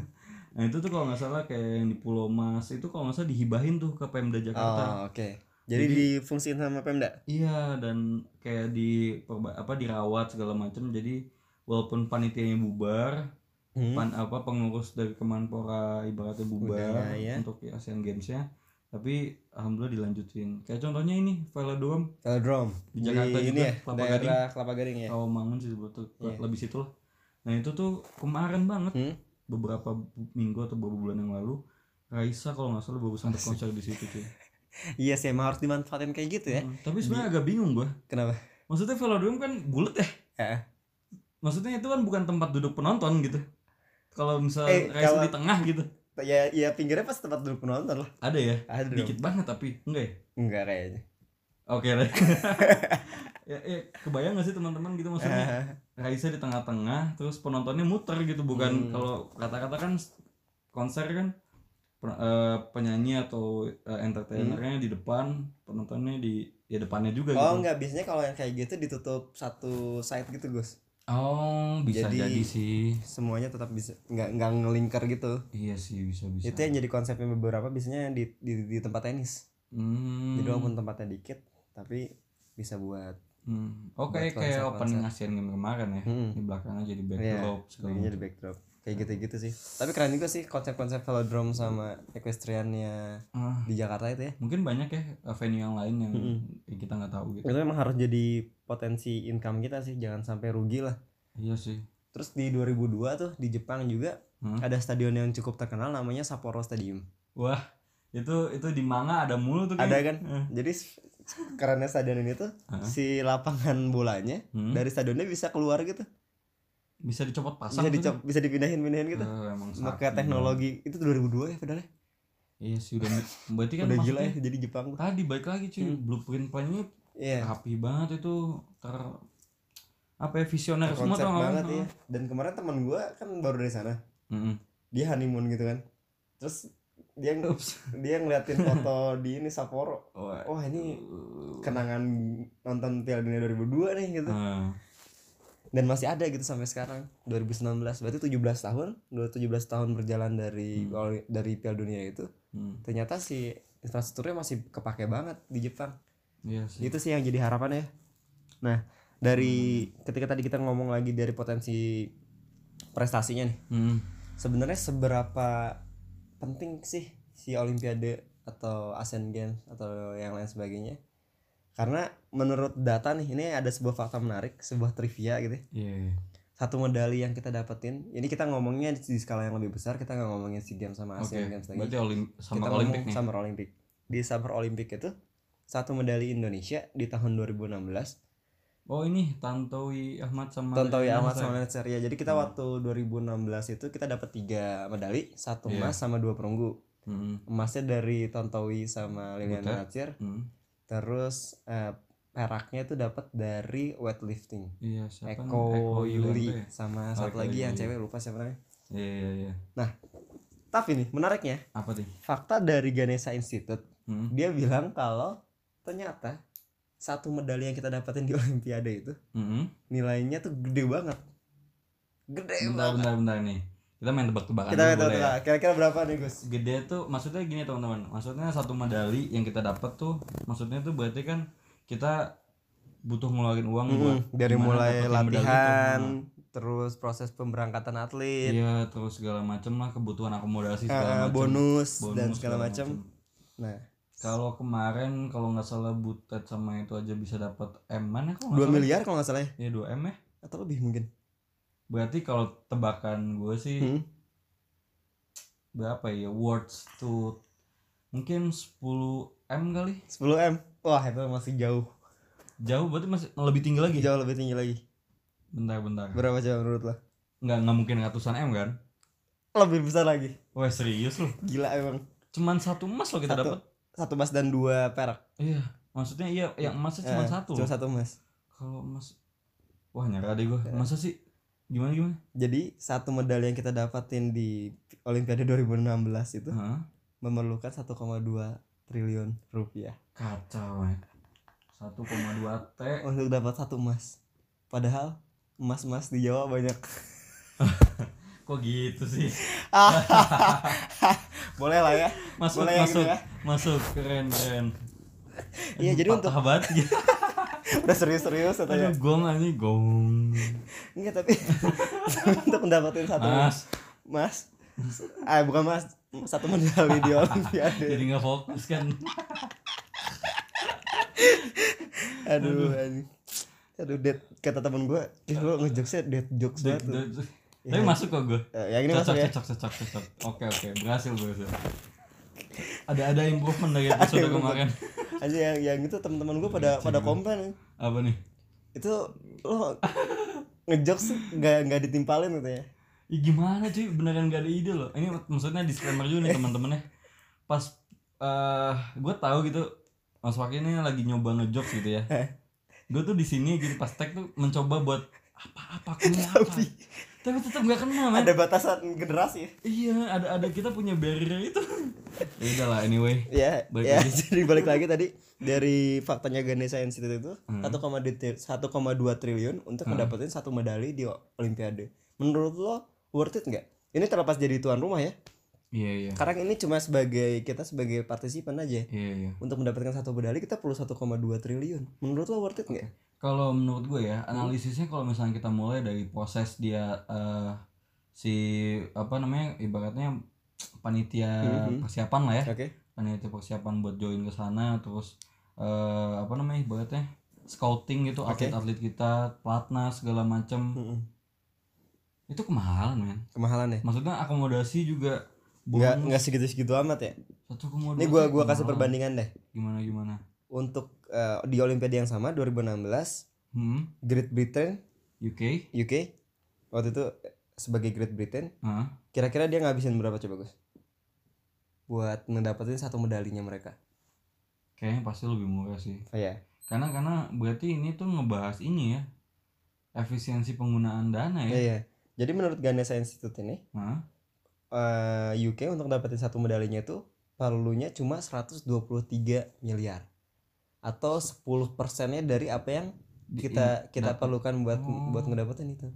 nah itu tuh kalau nggak salah kayak yang di Pulau Mas itu kalau nggak salah dihibahin tuh ke Pemda Jakarta. Oh oke. Jadi, Jadi- difungsiin sama Pemda? Iya dan kayak di apa dirawat segala macam jadi walaupun panitianya bubar Hmm. pan apa pengurus dari Kemenpora ibaratnya bubar Udah, ya. untuk Asian Games nya tapi alhamdulillah dilanjutin. Kayak contohnya ini Velodrome. Velodrome. Di Jakarta ini juga, ya Kelapa daerah Kelapa Gading ya. Rawamangun sih sebetulnya Iya. lebih situ lah. Nah itu tuh kemarin banget. Hmm? beberapa minggu atau beberapa bulan yang lalu Raisa kalau nggak salah baru sempet konser di situ cuy. Iya sih emang harus dimanfaatin kayak gitu ya. Hmm, tapi sebenarnya agak bingung gua. Kenapa? Maksudnya velodrome kan bulat ya? Eh, maksudnya itu kan bukan tempat duduk penonton gitu. Kalau misal Eh, Raisa kalau- di tengah gitu ya ya pinggirnya pas tempat duduk penonton lah. Ada ya? Ada dikit dong banget tapi enggak ya? Enggak kayaknya. Oke deh ya, ya kebayang gak sih teman-teman gitu maksudnya? Raisa di tengah-tengah terus penontonnya muter gitu bukan Hmm. kalau kata-kata kan konser kan eh, penyanyi atau eh, entertainernya di depan penontonnya di ya depannya juga oh gitu. enggak. Biasanya kalau yang kayak gitu ditutup satu side gitu Gus oh bisa Jadi- jadi, sih semuanya tetap bisa nggak nggak ngelingkar gitu iya sih bisa bisa itu yang jadi konsepnya beberapa biasanya di di, di tempat tenis hmm. jadi walaupun tempatnya dikit tapi bisa buat hmm. oke buat kayak konser-konser. opening Asian Games kemarin ya Hmm. di belakangnya jadi Iya, backdrop segala sebagainya di macam. backdrop kayak gitu-gitu sih. Tapi keren juga sih konsep-konsep velodrome sama equestriannya Ah, di Jakarta itu ya. Mungkin banyak ya eh, venue yang lain yang, yang kita nggak tahu gitu. Itu emang harus jadi potensi income kita sih jangan sampai rugi lah. Iya sih. Terus di 2002 tuh di Jepang juga Hmm. ada stadion yang cukup terkenal namanya Sapporo Stadium. Wah itu itu di manga ada mulu tuh ada kan? Eh. jadi kerennya stadion ini tuh Hah? si lapangan bolanya Hmm. dari stadionnya bisa keluar gitu bisa dicopot pasang bisa dicop bisa dipindahin-pindahin gitu? Eh, emang pakai teknologi. itu 2002 ya padahal ya? iya sih udah berarti kan udah gila ya jadi Jepang tadi baik lagi cuy. Hmm. blueprint plannya iya. rapi banget itu. Ter apa ya visioner semua banget ya dan kemarin teman gua kan baru dari sana. Mm-mm. dia honeymoon gitu kan. Terus dia Ups. dia ngeliatin foto di ini Sapporo. Wah, wah ini kenangan nonton Piala Dunia 2002 nih gitu. Ah, dan masih ada gitu sampai sekarang. 2019 berarti 17 tahun 17 tahun berjalan dari dari Piala Dunia itu hmm. ternyata si infrastrukturnya masih kepake banget di Jepang. Iya sih. Itu sih yang jadi harapan ya. Nah dari ketika tadi kita ngomong lagi dari potensi prestasinya nih Hmm. sebenarnya seberapa penting sih si Olimpiade atau Asian Games atau yang lain sebagainya karena menurut data nih ini ada sebuah fakta menarik sebuah trivia gitu ya. iya iya. satu medali yang kita dapetin ini kita ngomongnya di, di skala yang lebih besar kita nggak ngomongin si games sama oke Asian Games lagi berarti olim kita sama ngomong olimpik nih Summer Olympic di Summer Olympic itu satu medali Indonesia di tahun 2016 oh ini Tantowi Ahmad sama Liliana Ahmad sama Netzer ya jadi kita Hmm. waktu 2016 itu kita dapat tiga medali satu Iya. emas sama dua perunggu Hmm. emasnya dari Tontowi sama Liliana. Natsir Hmm. Terus eh, peraknya itu dapat dari weightlifting iya siapa nih? Eko Yuli ya? sama Oh, satu Eko lagi yang Yuli. cewek lupa siapa namanya iya iya iya tapi nih menariknya apa sih fakta dari Ganesha Institute hmm. dia bilang kalau ternyata satu medali yang kita dapetin di Olimpiade itu Hmm. nilainya tuh gede banget gede bentar banget bentar bentar nih kita main tebak-tebakan kita tahu boleh ya? kira-kira berapa nih Gus? Gede tuh maksudnya gini teman-teman. Maksudnya satu medali yang kita dapat tuh maksudnya tuh berarti kan kita butuh ngeluarin uang buat Mm-mm, dari mulai latihan terus proses pemberangkatan atlet. Iya terus segala macem lah kebutuhan akomodasi segala eh, macem. bonus, Bonus dan segala macam nah. Kalau kemarin kalau nggak salah butet sama itu aja bisa dapat M mana kalau nggak 2 salah? miliar kalau nggak salah ya? Iya 2 M ya? Atau lebih mungkin berarti kalau tebakan gue sih Hmm. berapa ya words to mungkin 10 M kali. 10 m? Wah itu masih jauh. Jauh berarti masih lebih tinggi lagi? Jauh lebih tinggi lagi. Bentar bentar. Berapa coba menurut lo? Nggak nggak mungkin ratusan M kan? Lebih besar lagi. Wah serius loh gila emang. Cuman satu emas loh kita dapat satu emas dan dua perak. Iya maksudnya iya yang emasnya cuma Eh, satu. cuma satu emas. Kalau emas wah nyerah deh gue Ya. masa sih gimana gimana? Jadi satu medali yang kita dapatin di Olimpiade 2016 itu Hah? memerlukan 1,2 triliun rupiah. Kacau ya 1,2 T. Untuk dapat satu emas. Padahal emas-emas di Jawa banyak. Kok gitu sih? Boleh lah ya. Masuk Boleh yang masuk gitu ya? masuk. Keren keren. Iya, jadi untuk- banget. Udah serius-serius atau ya Aduh, gong aja gong. Enggak tapi untuk mendapatkan satu Mas, mas. Ah bukan mas. Satu medali di Olimpiade. Jadi nggak fokus kan. aduh anjing. aduh dead kata temen gue eh lo ngejokesnya dead jokes banget tuh. Tapi masuk kok gue. Eh, yang ini Cocok, masuk ya. Cocok, cocok, cocok. Oke, oke, berhasil berhasil. ada ada improvement dari episode kemarin. Aja yang yang itu teman-teman gue pada pada komplain apa nih? Itu lo ngejokes nggak nggak ditimpalin gitu ya. Ya gimana cuy? Beneran gak ada ide loh. Ini maksudnya disclaimer juga nih teman-teman ya. Pas eh gue tahu gitu Mas Waki ini lagi nyoba ngejokes gitu ya. Gue tuh di sini gitu pas tag tuh mencoba buat apa-apa kuliah apa tapi tetap gak kena man ada batasan generasi. Ya iya ada ada kita punya barrier itu. Ya udah lah anyway. Ya Balik ya lagi. jadi balik lagi tadi dari faktanya Ganesha Institute itu Hmm. 1,2 1,2 triliun untuk mendapatkan satu medali di Olimpiade. Menurut lo worth it nggak? Ini terlepas jadi tuan rumah ya? Iya iya. Karena ini cuma sebagai kita sebagai partisipan aja. Iya iya. Untuk mendapatkan satu medali kita perlu 1,2 triliun. Menurut lo worth it nggak kalau menurut gue ya analisisnya kalau misalnya kita mulai dari proses dia eh, si apa namanya ibaratnya panitia Mhm. persiapan lah ya. Oke. Panitia persiapan buat join ke sana terus eh, apa namanya ibaratnya scouting gitu Oke. atlet-atlet kita pelatnas segala macem. Mm-mm. itu kemahalan men. Kemahalan ya? Maksudnya akomodasi juga nggak nggak segitu segitu amat ya? Satu ini gua gua kasih perbandingan deh. Gimana gimana? Untuk eh, di Olimpiade yang sama 2016 hmm. Great Britain UK UK waktu itu sebagai Great Britain. Hah? kira-kira dia ngabisin berapa coba Gus? Buat mendapatkan satu medalinya mereka. Kayaknya pasti lebih murah sih. Oh ya karena karena berarti ini tuh ngebahas ini ya efisiensi penggunaan dana iya ya. Iya. jadi menurut Ganesha Institute ini Hah? eh, UK untuk dapetin satu medalinya itu perlunya cuma 123 miliar atau 10 persennya dari apa yang kita kita perlukan buat Oh. buat ngedapetin itu.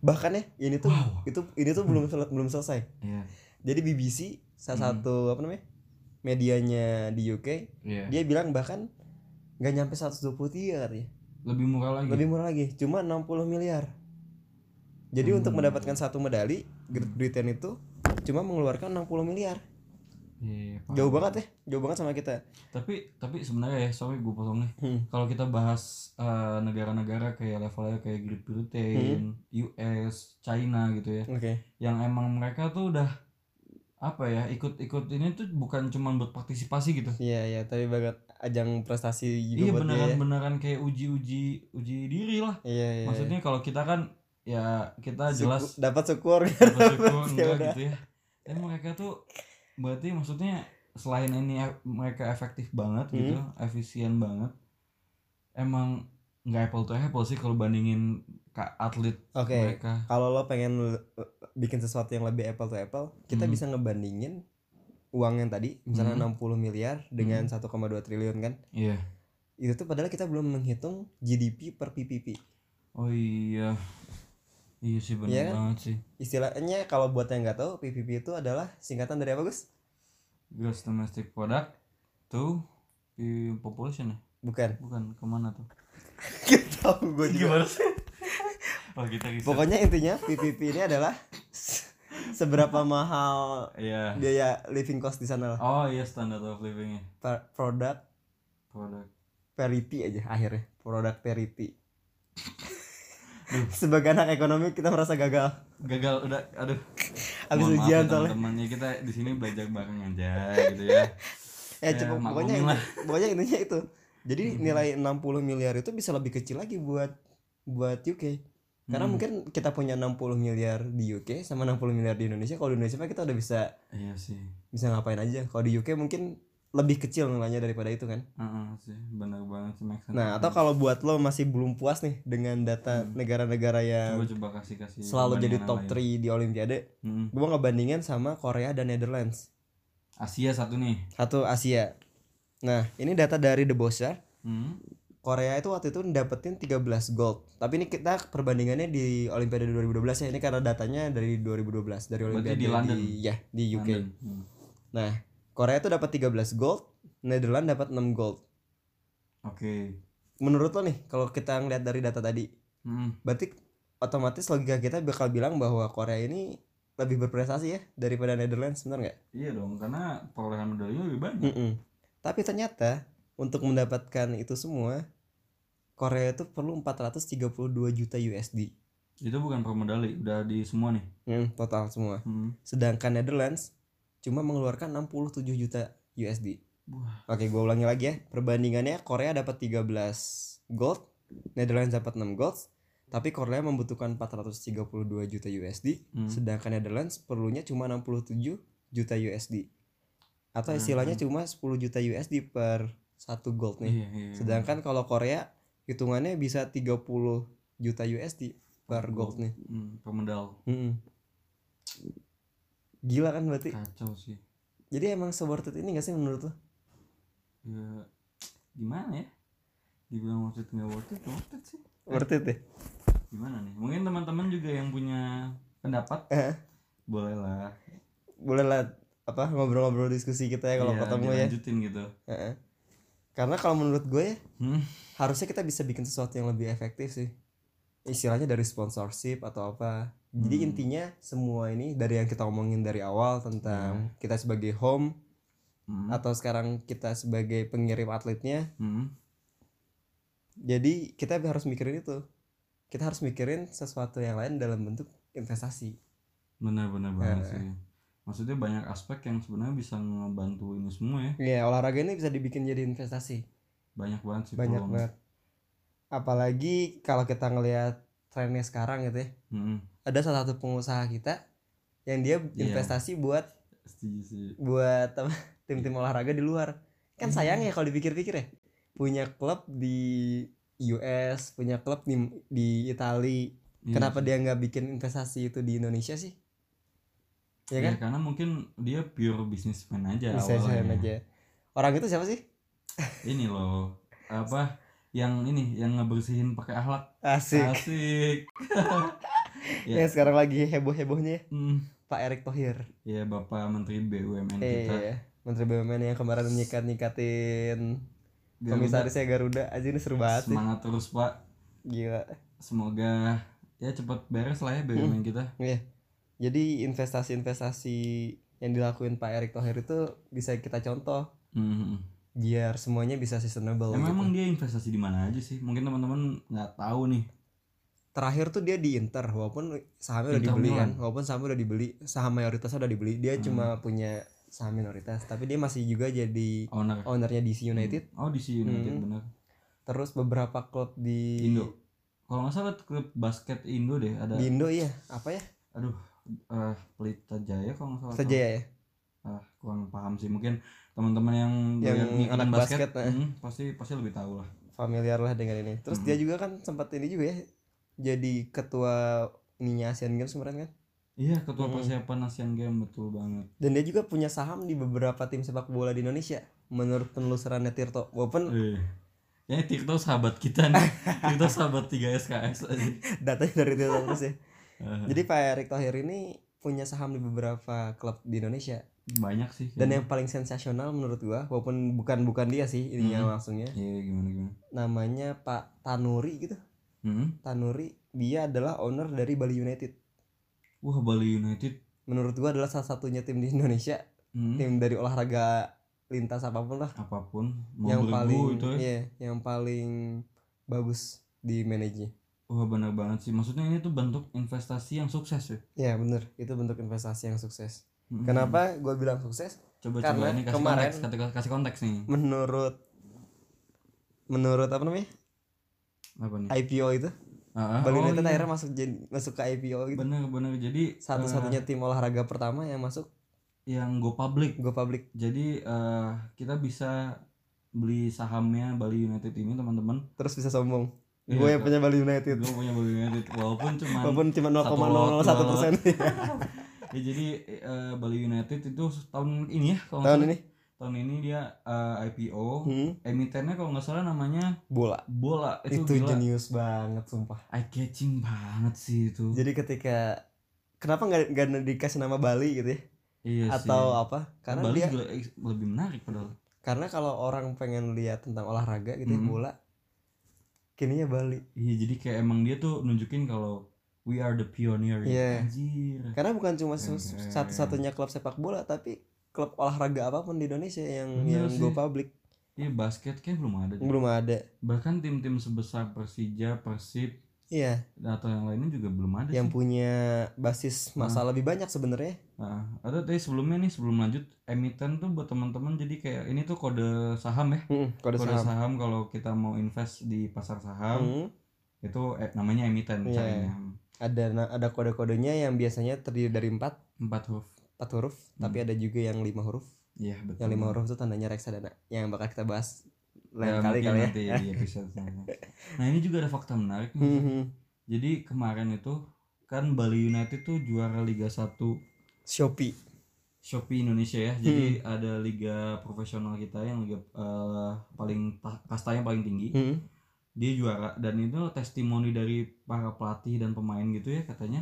Bahkan ya ini tuh Wow. itu ini tuh belum sel- belum selesai. Iya. Jadi BBC salah Hmm. satu apa namanya medianya di UK iya. dia bilang bahkan nggak nyampe 123 katanya lebih murah lagi. Lebih murah lagi cuma 60 miliar. Jadi untuk Hmm. mendapatkan satu medali Great Britain itu cuma mengeluarkan 60 miliar Iya, paham. jauh banget ya jauh banget sama kita tapi tapi sebenarnya ya sorry gue potong nih Hmm. kalau kita bahas eh, negara-negara kayak levelnya kayak Great Britain, US, China gitu ya, oke yang emang mereka tuh udah apa ya ikut-ikut ini tuh bukan cuma buat partisipasi gitu. iya iya tapi banget ajang prestasi juga Iya buat dia beneran ya. beneran kayak uji-uji uji diri lah. iya iya Maksudnya kalau kita kan ya kita jelas dapat syukur dapat syukur Ya enggak gitu ya. Tapi mereka tuh berarti maksudnya selain ini e- mereka efektif banget gitu, Hmm. efisien banget. Emang nggak apple to apple sih kalau bandingin ka atlet oke mereka. kalau lo pengen l- bikin sesuatu yang lebih apple to apple kita Hmm. bisa ngebandingin uang yang tadi misalnya Hmm. 60 miliar dengan 1,2 triliun kan Iya. itu tuh padahal kita belum menghitung GDP per PPP Oh iya. Iya sih benar Iya kan? banget sih. istilahnya kalau buat yang nggak tahu PPP itu adalah singkatan dari apa Gus? Gross domestic product to population ya? Bukan. Bukan ke mana tuh? Gak tahu gue juga. sih? oh kita. Pokoknya intinya PPP ini adalah seberapa mahal Iya. biaya living cost di sana lah. Oh iya standard of livingnya. Per- Product Produk. parity aja akhirnya. Product parity. Sebagai anak ekonomi kita merasa gagal. Gagal udah aduh. Habis ujian ya soalnya. teman-teman ya kita di sini belajar bareng aja gitu ya. Ya, Ya, coba maklumin pokoknya lah. pokoknya intinya itu. Jadi nilai 60 miliar itu bisa lebih kecil lagi buat buat UK. Karena Hmm. mungkin kita punya 60 miliar di UK sama 60 miliar di Indonesia. Kalau di Indonesia kita udah bisa Iya sih. bisa ngapain aja. Kalau di UK mungkin lebih kecil nilainya daripada itu kan. Heeh sih, benar banget sih sense. Nah, atau kalau buat lo masih belum puas nih dengan data Hmm. negara-negara yang coba coba kasih kasih selalu jadi top perbandingan 3 di Olimpiade. Hmm. gue ngebandingin sama Korea dan Netherlands. Asia satu nih. Satu Asia. Nah, ini data dari The Bosser. Hmm. Korea itu waktu itu dapetin 13 gold. Tapi ini kita perbandingannya di Olimpiade 2012 ya. Ini karena datanya dari 2012 dari Berarti Olimpiade di London? ya di UK. London. Hmm. Nah, Korea itu dapat 13 gold, Netherlands dapat 6 gold. Oke. Menurut lo nih, kalau kita ngeliat dari data tadi, Hmm. berarti otomatis logika kita bakal bilang bahwa Korea ini lebih berprestasi ya daripada Netherlands, benar nggak? Iya dong, karena perolehan medalinya lebih banyak. Mm-mm. Tapi ternyata untuk mendapatkan itu semua, Korea itu perlu 432 juta USD. Itu bukan per medali, udah di semua nih. Hmm, total semua. Hmm. Sedangkan Netherlands cuma mengeluarkan 67 juta USD. Wah, Oke, gue ulangi lagi ya. Perbandingannya Korea dapat 13 gold, Netherlands dapat 6 gold, tapi Korea membutuhkan 432 juta USD, Hmm. sedangkan Netherlands perlunya cuma 67 juta USD. Atau istilahnya cuma 10 juta USD per satu gold nih. iya, iya. Sedangkan kalau Korea hitungannya bisa 30 juta USD per gold nih. Hmm, pemedal. Mm-mm. Gila kan berarti. Kacau sih. Jadi emang worth it ini gak sih menurut lo? Ya, gimana ya? Dibilang worth it nggak worth it, worth it sih. Worth it ya? Gimana nih? Mungkin teman-teman juga yang punya pendapat, Eh, boleh lah. boleh lah apa ngobrol-ngobrol diskusi kita ya kalau Iya, ketemu ya. dilanjutin gitu. Heeh. Karena kalau menurut gue ya Hmm. harusnya kita bisa bikin sesuatu yang lebih efektif sih. Istilahnya dari sponsorship atau apa. Jadi Hmm. intinya semua ini dari yang kita omongin dari awal tentang kita sebagai home Hmm. atau sekarang kita sebagai pengirim atletnya. Hmm. Jadi kita harus mikirin itu. Kita harus mikirin sesuatu yang lain dalam bentuk investasi. Benar-benar banget sih. Maksudnya banyak aspek yang sebenarnya bisa ngebantu ini semua ya. Iya, olahraga ini bisa dibikin jadi investasi. Banyak banget sih Banyak banget. Apalagi kalau kita ngelihat trennya sekarang gitu ya. Hmm. Ada salah satu pengusaha kita yang dia Iya. investasi buat sih. buat apa, tim-tim olahraga di luar. Kan sayang ya kalau dipikir-pikir ya. Punya klub di US, punya klub di di Itali. Iya Kenapa dia nggak bikin investasi itu di Indonesia sih? Ya Ya, kan? karena mungkin dia pure businessman aja awalnya. aja. Orang itu siapa sih? Ini loh, apa yang ini yang ngebersihin pakai akhlak. Asik. Asik. Ya. Yang sekarang lagi heboh-hebohnya ya, Hmm. Pak Erick Thohir. Ya Bapak Menteri BUMN Eh, kita. iya. Menteri BUMN yang kemarin nyikat-nyikatin Garuda, komisarisnya Garuda aja ini seru banget semangat terus Pak. Gila. Semoga ya cepat beres lah ya BUMN kita. Iya. Jadi investasi-investasi yang dilakuin Pak Erick Thohir itu bisa kita contoh Hmm. biar semuanya bisa sustainable. Emang, gitu. emang dia investasi di mana aja sih? Mungkin teman-teman nggak tahu nih. Terakhir tuh dia di Inter walaupun sahamnya udah dibeli kan, walaupun sahamnya udah dibeli, saham mayoritasnya udah dibeli, dia Hmm. cuma punya saham minoritas, tapi dia masih juga jadi Owner. ownernya DC United. Oh di United Hmm. benar. Terus beberapa klub di Indo. Kalau nggak salah klub basket Indo deh ada. di Indo iya, apa ya? Aduh, eh Pelita Jaya kalau nggak salah. Saja ya. ah kurang paham sih mungkin teman-teman yang Yang anak basket, eh. hmm, pasti pasti lebih tahu lah familiar lah dengan ini. Terus Hmm. dia juga kan sempat ini juga ya jadi ketua ininya Asian Games kemarin kan. iya ketua Hmm. persiapan Asian Games betul banget Dan dia juga punya saham di beberapa tim sepak bola di Indonesia menurut penelusurannya Tirto. Walaupun eh ya Tirto sahabat kita nih Tirto sahabat 3 SKS aja datanya dari Tirto terus ya. Jadi Pak Erick Thohir ini punya saham di beberapa klub di Indonesia. banyak sih Dan kayaknya. yang paling sensasional menurut gua, walaupun bukan bukan dia sih ininya Hmm. langsungnya, iya gimana gimana namanya Pak Tanuri gitu. Hmm? Tanuri dia adalah owner dari Bali United. wah Bali United. Menurut gua adalah salah satunya tim di Indonesia. Hmm? tim dari olahraga lintas apa pun lah. Apa pun. Mau yang paling itu ya. iya, yang paling bagus di manage wah benar banget sih. Maksudnya ini tuh bentuk investasi yang sukses ya? Ya bener itu bentuk investasi yang sukses. Hmm. kenapa gue bilang sukses? Coba Karena coba ini kasih kemarin- konteks kasih, kasih konteks nih. menurut menurut apa namanya apa nih? IPO itu? Ah, Bali oh United iya. akhirnya masuk jadi masuk ke IPO gitu. Bener bener. Jadi satu-satunya tim olahraga pertama yang masuk? Yang go public. Go public. Jadi eh, kita bisa beli sahamnya Bali United ini teman-teman. Terus bisa sombong. Iya, gue yang punya Bali United. gue punya Bali United walaupun cuma walaupun cuma satu lot, 0,001 dua persen ya jadi eh, Bali United itu tahun ini ya tahun ini tahun ini dia eh, IPO hmm, emitennya kalau nggak salah namanya bola. Bola. Itu, itu, gila. jenius banget sumpah. Eye catching banget sih itu. Jadi ketika kenapa nggak nggak dikasih nama Bali gitu ya? Iya atau sih. apa? Karena Bali dia juga lebih menarik padahal. Karena kalau orang pengen lihat tentang olahraga gitu ya, Hmm. bola kininya Bali. Iya jadi kayak emang dia tuh nunjukin kalau we are the pioneer. Iya. anjir. Karena bukan cuma satu-satunya klub sepak bola tapi klub olahraga apa pun di Indonesia yang Bener yang go public. Iya basket kayak belum ada. belum ada. Bahkan tim-tim sebesar Persija, Persib, iya. atau yang lainnya juga belum ada yang sih. punya basis masa lebih banyak sebenarnya. Nah, ada tadi sebelumnya nih sebelum lanjut emiten tuh buat teman-teman jadi kayak ini tuh kode saham ya. Hmm, kode kode saham. saham, kalau kita mau invest di pasar saham Hmm, itu eh, namanya emiten Iya. caranya ada na- ada kode-kodenya yang biasanya terdiri dari empat. Empat huruf empat huruf Hmm. tapi ada juga yang lima huruf iya betul yang lima huruf itu tandanya reksadana yang bakal kita bahas lain Ya, kali kali ya nanti di episode nah ini juga ada fakta menarik nih Hmm, hmm. jadi kemarin itu kan Bali United tuh juara Liga 1 Shopee Shopee Indonesia ya. Jadi ada liga profesional kita yang liga eh, paling ta- kastanya paling tinggi. Hmm. Dia juara dan itu testimoni dari para pelatih dan pemain gitu ya katanya.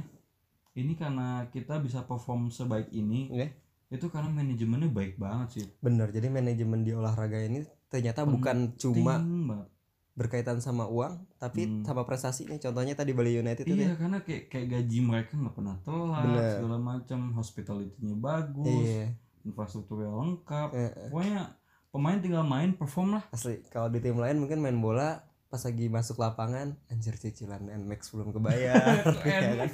Ini karena kita bisa perform sebaik ini. Oke. Itu karena manajemennya baik banget sih. bener jadi manajemen di olahraga ini ternyata bukan cuma Penting banget. berkaitan sama uang tapi Hmm. sama prestasinya contohnya tadi Bali United itu Iya ya karena kayak kayak gaji mereka nggak pernah telat Bener. segala macam hospitality-nya bagus iya infrastrukturnya lengkap eh. pokoknya pemain tinggal main perform lah asli kalau di tim lain mungkin main bola pas lagi masuk lapangan anjir cicilan Nmax belum kebayar Ya kan?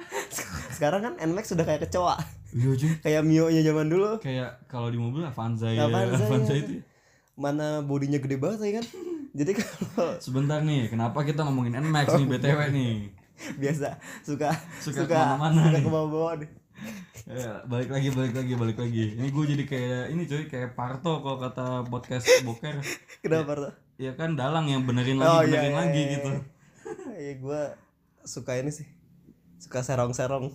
sekarang kan Nmax sudah kayak kecoa. Iya cuy. Kayak Mio nya zaman dulu. Kayak kalau di mobil Avanza ya Avanza, Avanza iya. itu. Mana bodinya gede banget ya kan. Jadi kalau sebentar nih kenapa kita ngomongin Nmax nih btw nih? Biasa suka Suka suka ke mana-mana suka nih. ke bawah nih ya, balik lagi balik lagi balik lagi. Ini gue jadi kayak ini cuy kayak Parto kalau kata podcast boker. Kenapa tuh ya kan dalang yang benerin lagi Oh, iya, benerin iya, lagi iya, gitu. iya. Gue suka ini sih suka serong-serong.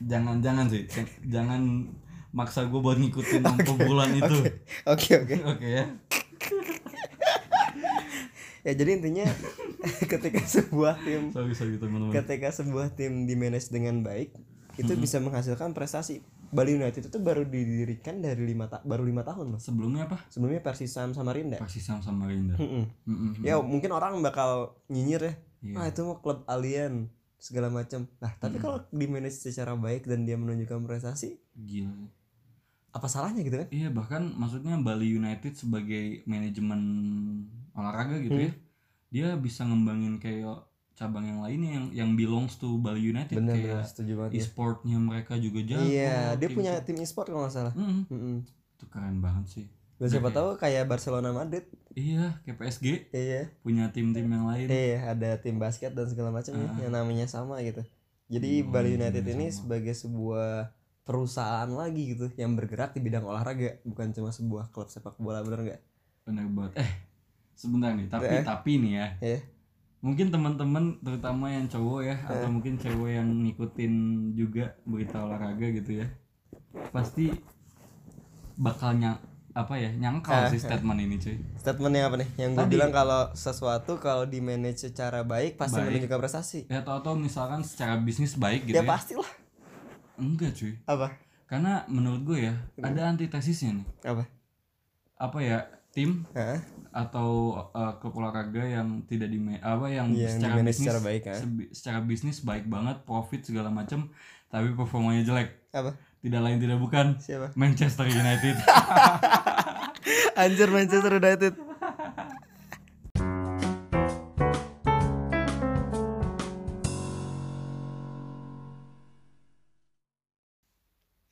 Jangan jangan sih jangan maksa gue buat ngikutin bulan itu. Oke oke oke. Ya. Ya jadi intinya ketika sebuah tim sorry sorry teman-teman. ketika sebuah tim di manage dengan baik itu bisa menghasilkan prestasi. Bali United itu baru didirikan dari lima ta- baru lima tahun loh sebelumnya apa? Sebelumnya Persisam Samarinda Persisam sama Rinda. Mm-mm. Mm-mm. ya mungkin orang bakal nyinyir ya. Iya. ah itu mah klub alien segala macam nah tapi kalau di manage secara baik dan dia menunjukkan prestasi gila apa salahnya gitu kan Iya bahkan maksudnya Bali United sebagai manajemen olahraga gitu Hmm. ya, dia bisa ngembangin kayak cabang yang lainnya yang yang belongs to Bali United benar kayak banget ya. e-sportnya mereka juga jago. iya dia kayak punya gitu. tim e-sport kalau nggak salah Mm-mm. Mm-mm. itu keren banget sih. dan siapa Oke. tahu kayak Barcelona Madrid Iya kayak PSG iya punya tim-tim yang lain. Iya, ada tim basket dan segala macam ya, Ah. yang namanya sama gitu. Jadi Hmm, Bali United ini sama. sebagai sebuah perusahaan lagi gitu yang bergerak di bidang olahraga, bukan cuma sebuah klub sepak bola, bener nggak? Bener banget. Eh sebentar nih tapi Eh. tapi nih ya. Iya. Mungkin teman-teman terutama yang cowok ya Eh. atau mungkin cewek yang ngikutin juga berita olahraga gitu ya. Pasti bakal nyang apa ya nyangkal sih statement ini cuy. Statementnya apa nih? Yang gue bilang kalau sesuatu kalau di manage secara baik pasti Baik. menunjukkan prestasi. Ya atau, atau misalkan secara bisnis baik gitu ya ya. pastilah. Enggak cuy. Apa? Karena menurut gue ya ada antitesisnya nih. Apa? Apa ya tim Hah? atau uh, klub olahraga yang tidak di apa yang Yang secara bisnis secara baik, kan? secara bisnis baik banget profit segala macam tapi performanya jelek Apa? Tidak lain tidak bukan Siapa? Manchester United Anjir Manchester United.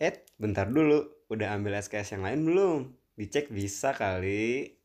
Eh, bentar dulu. Udah ambil SKS yang lain belum? Dicek bisa kali.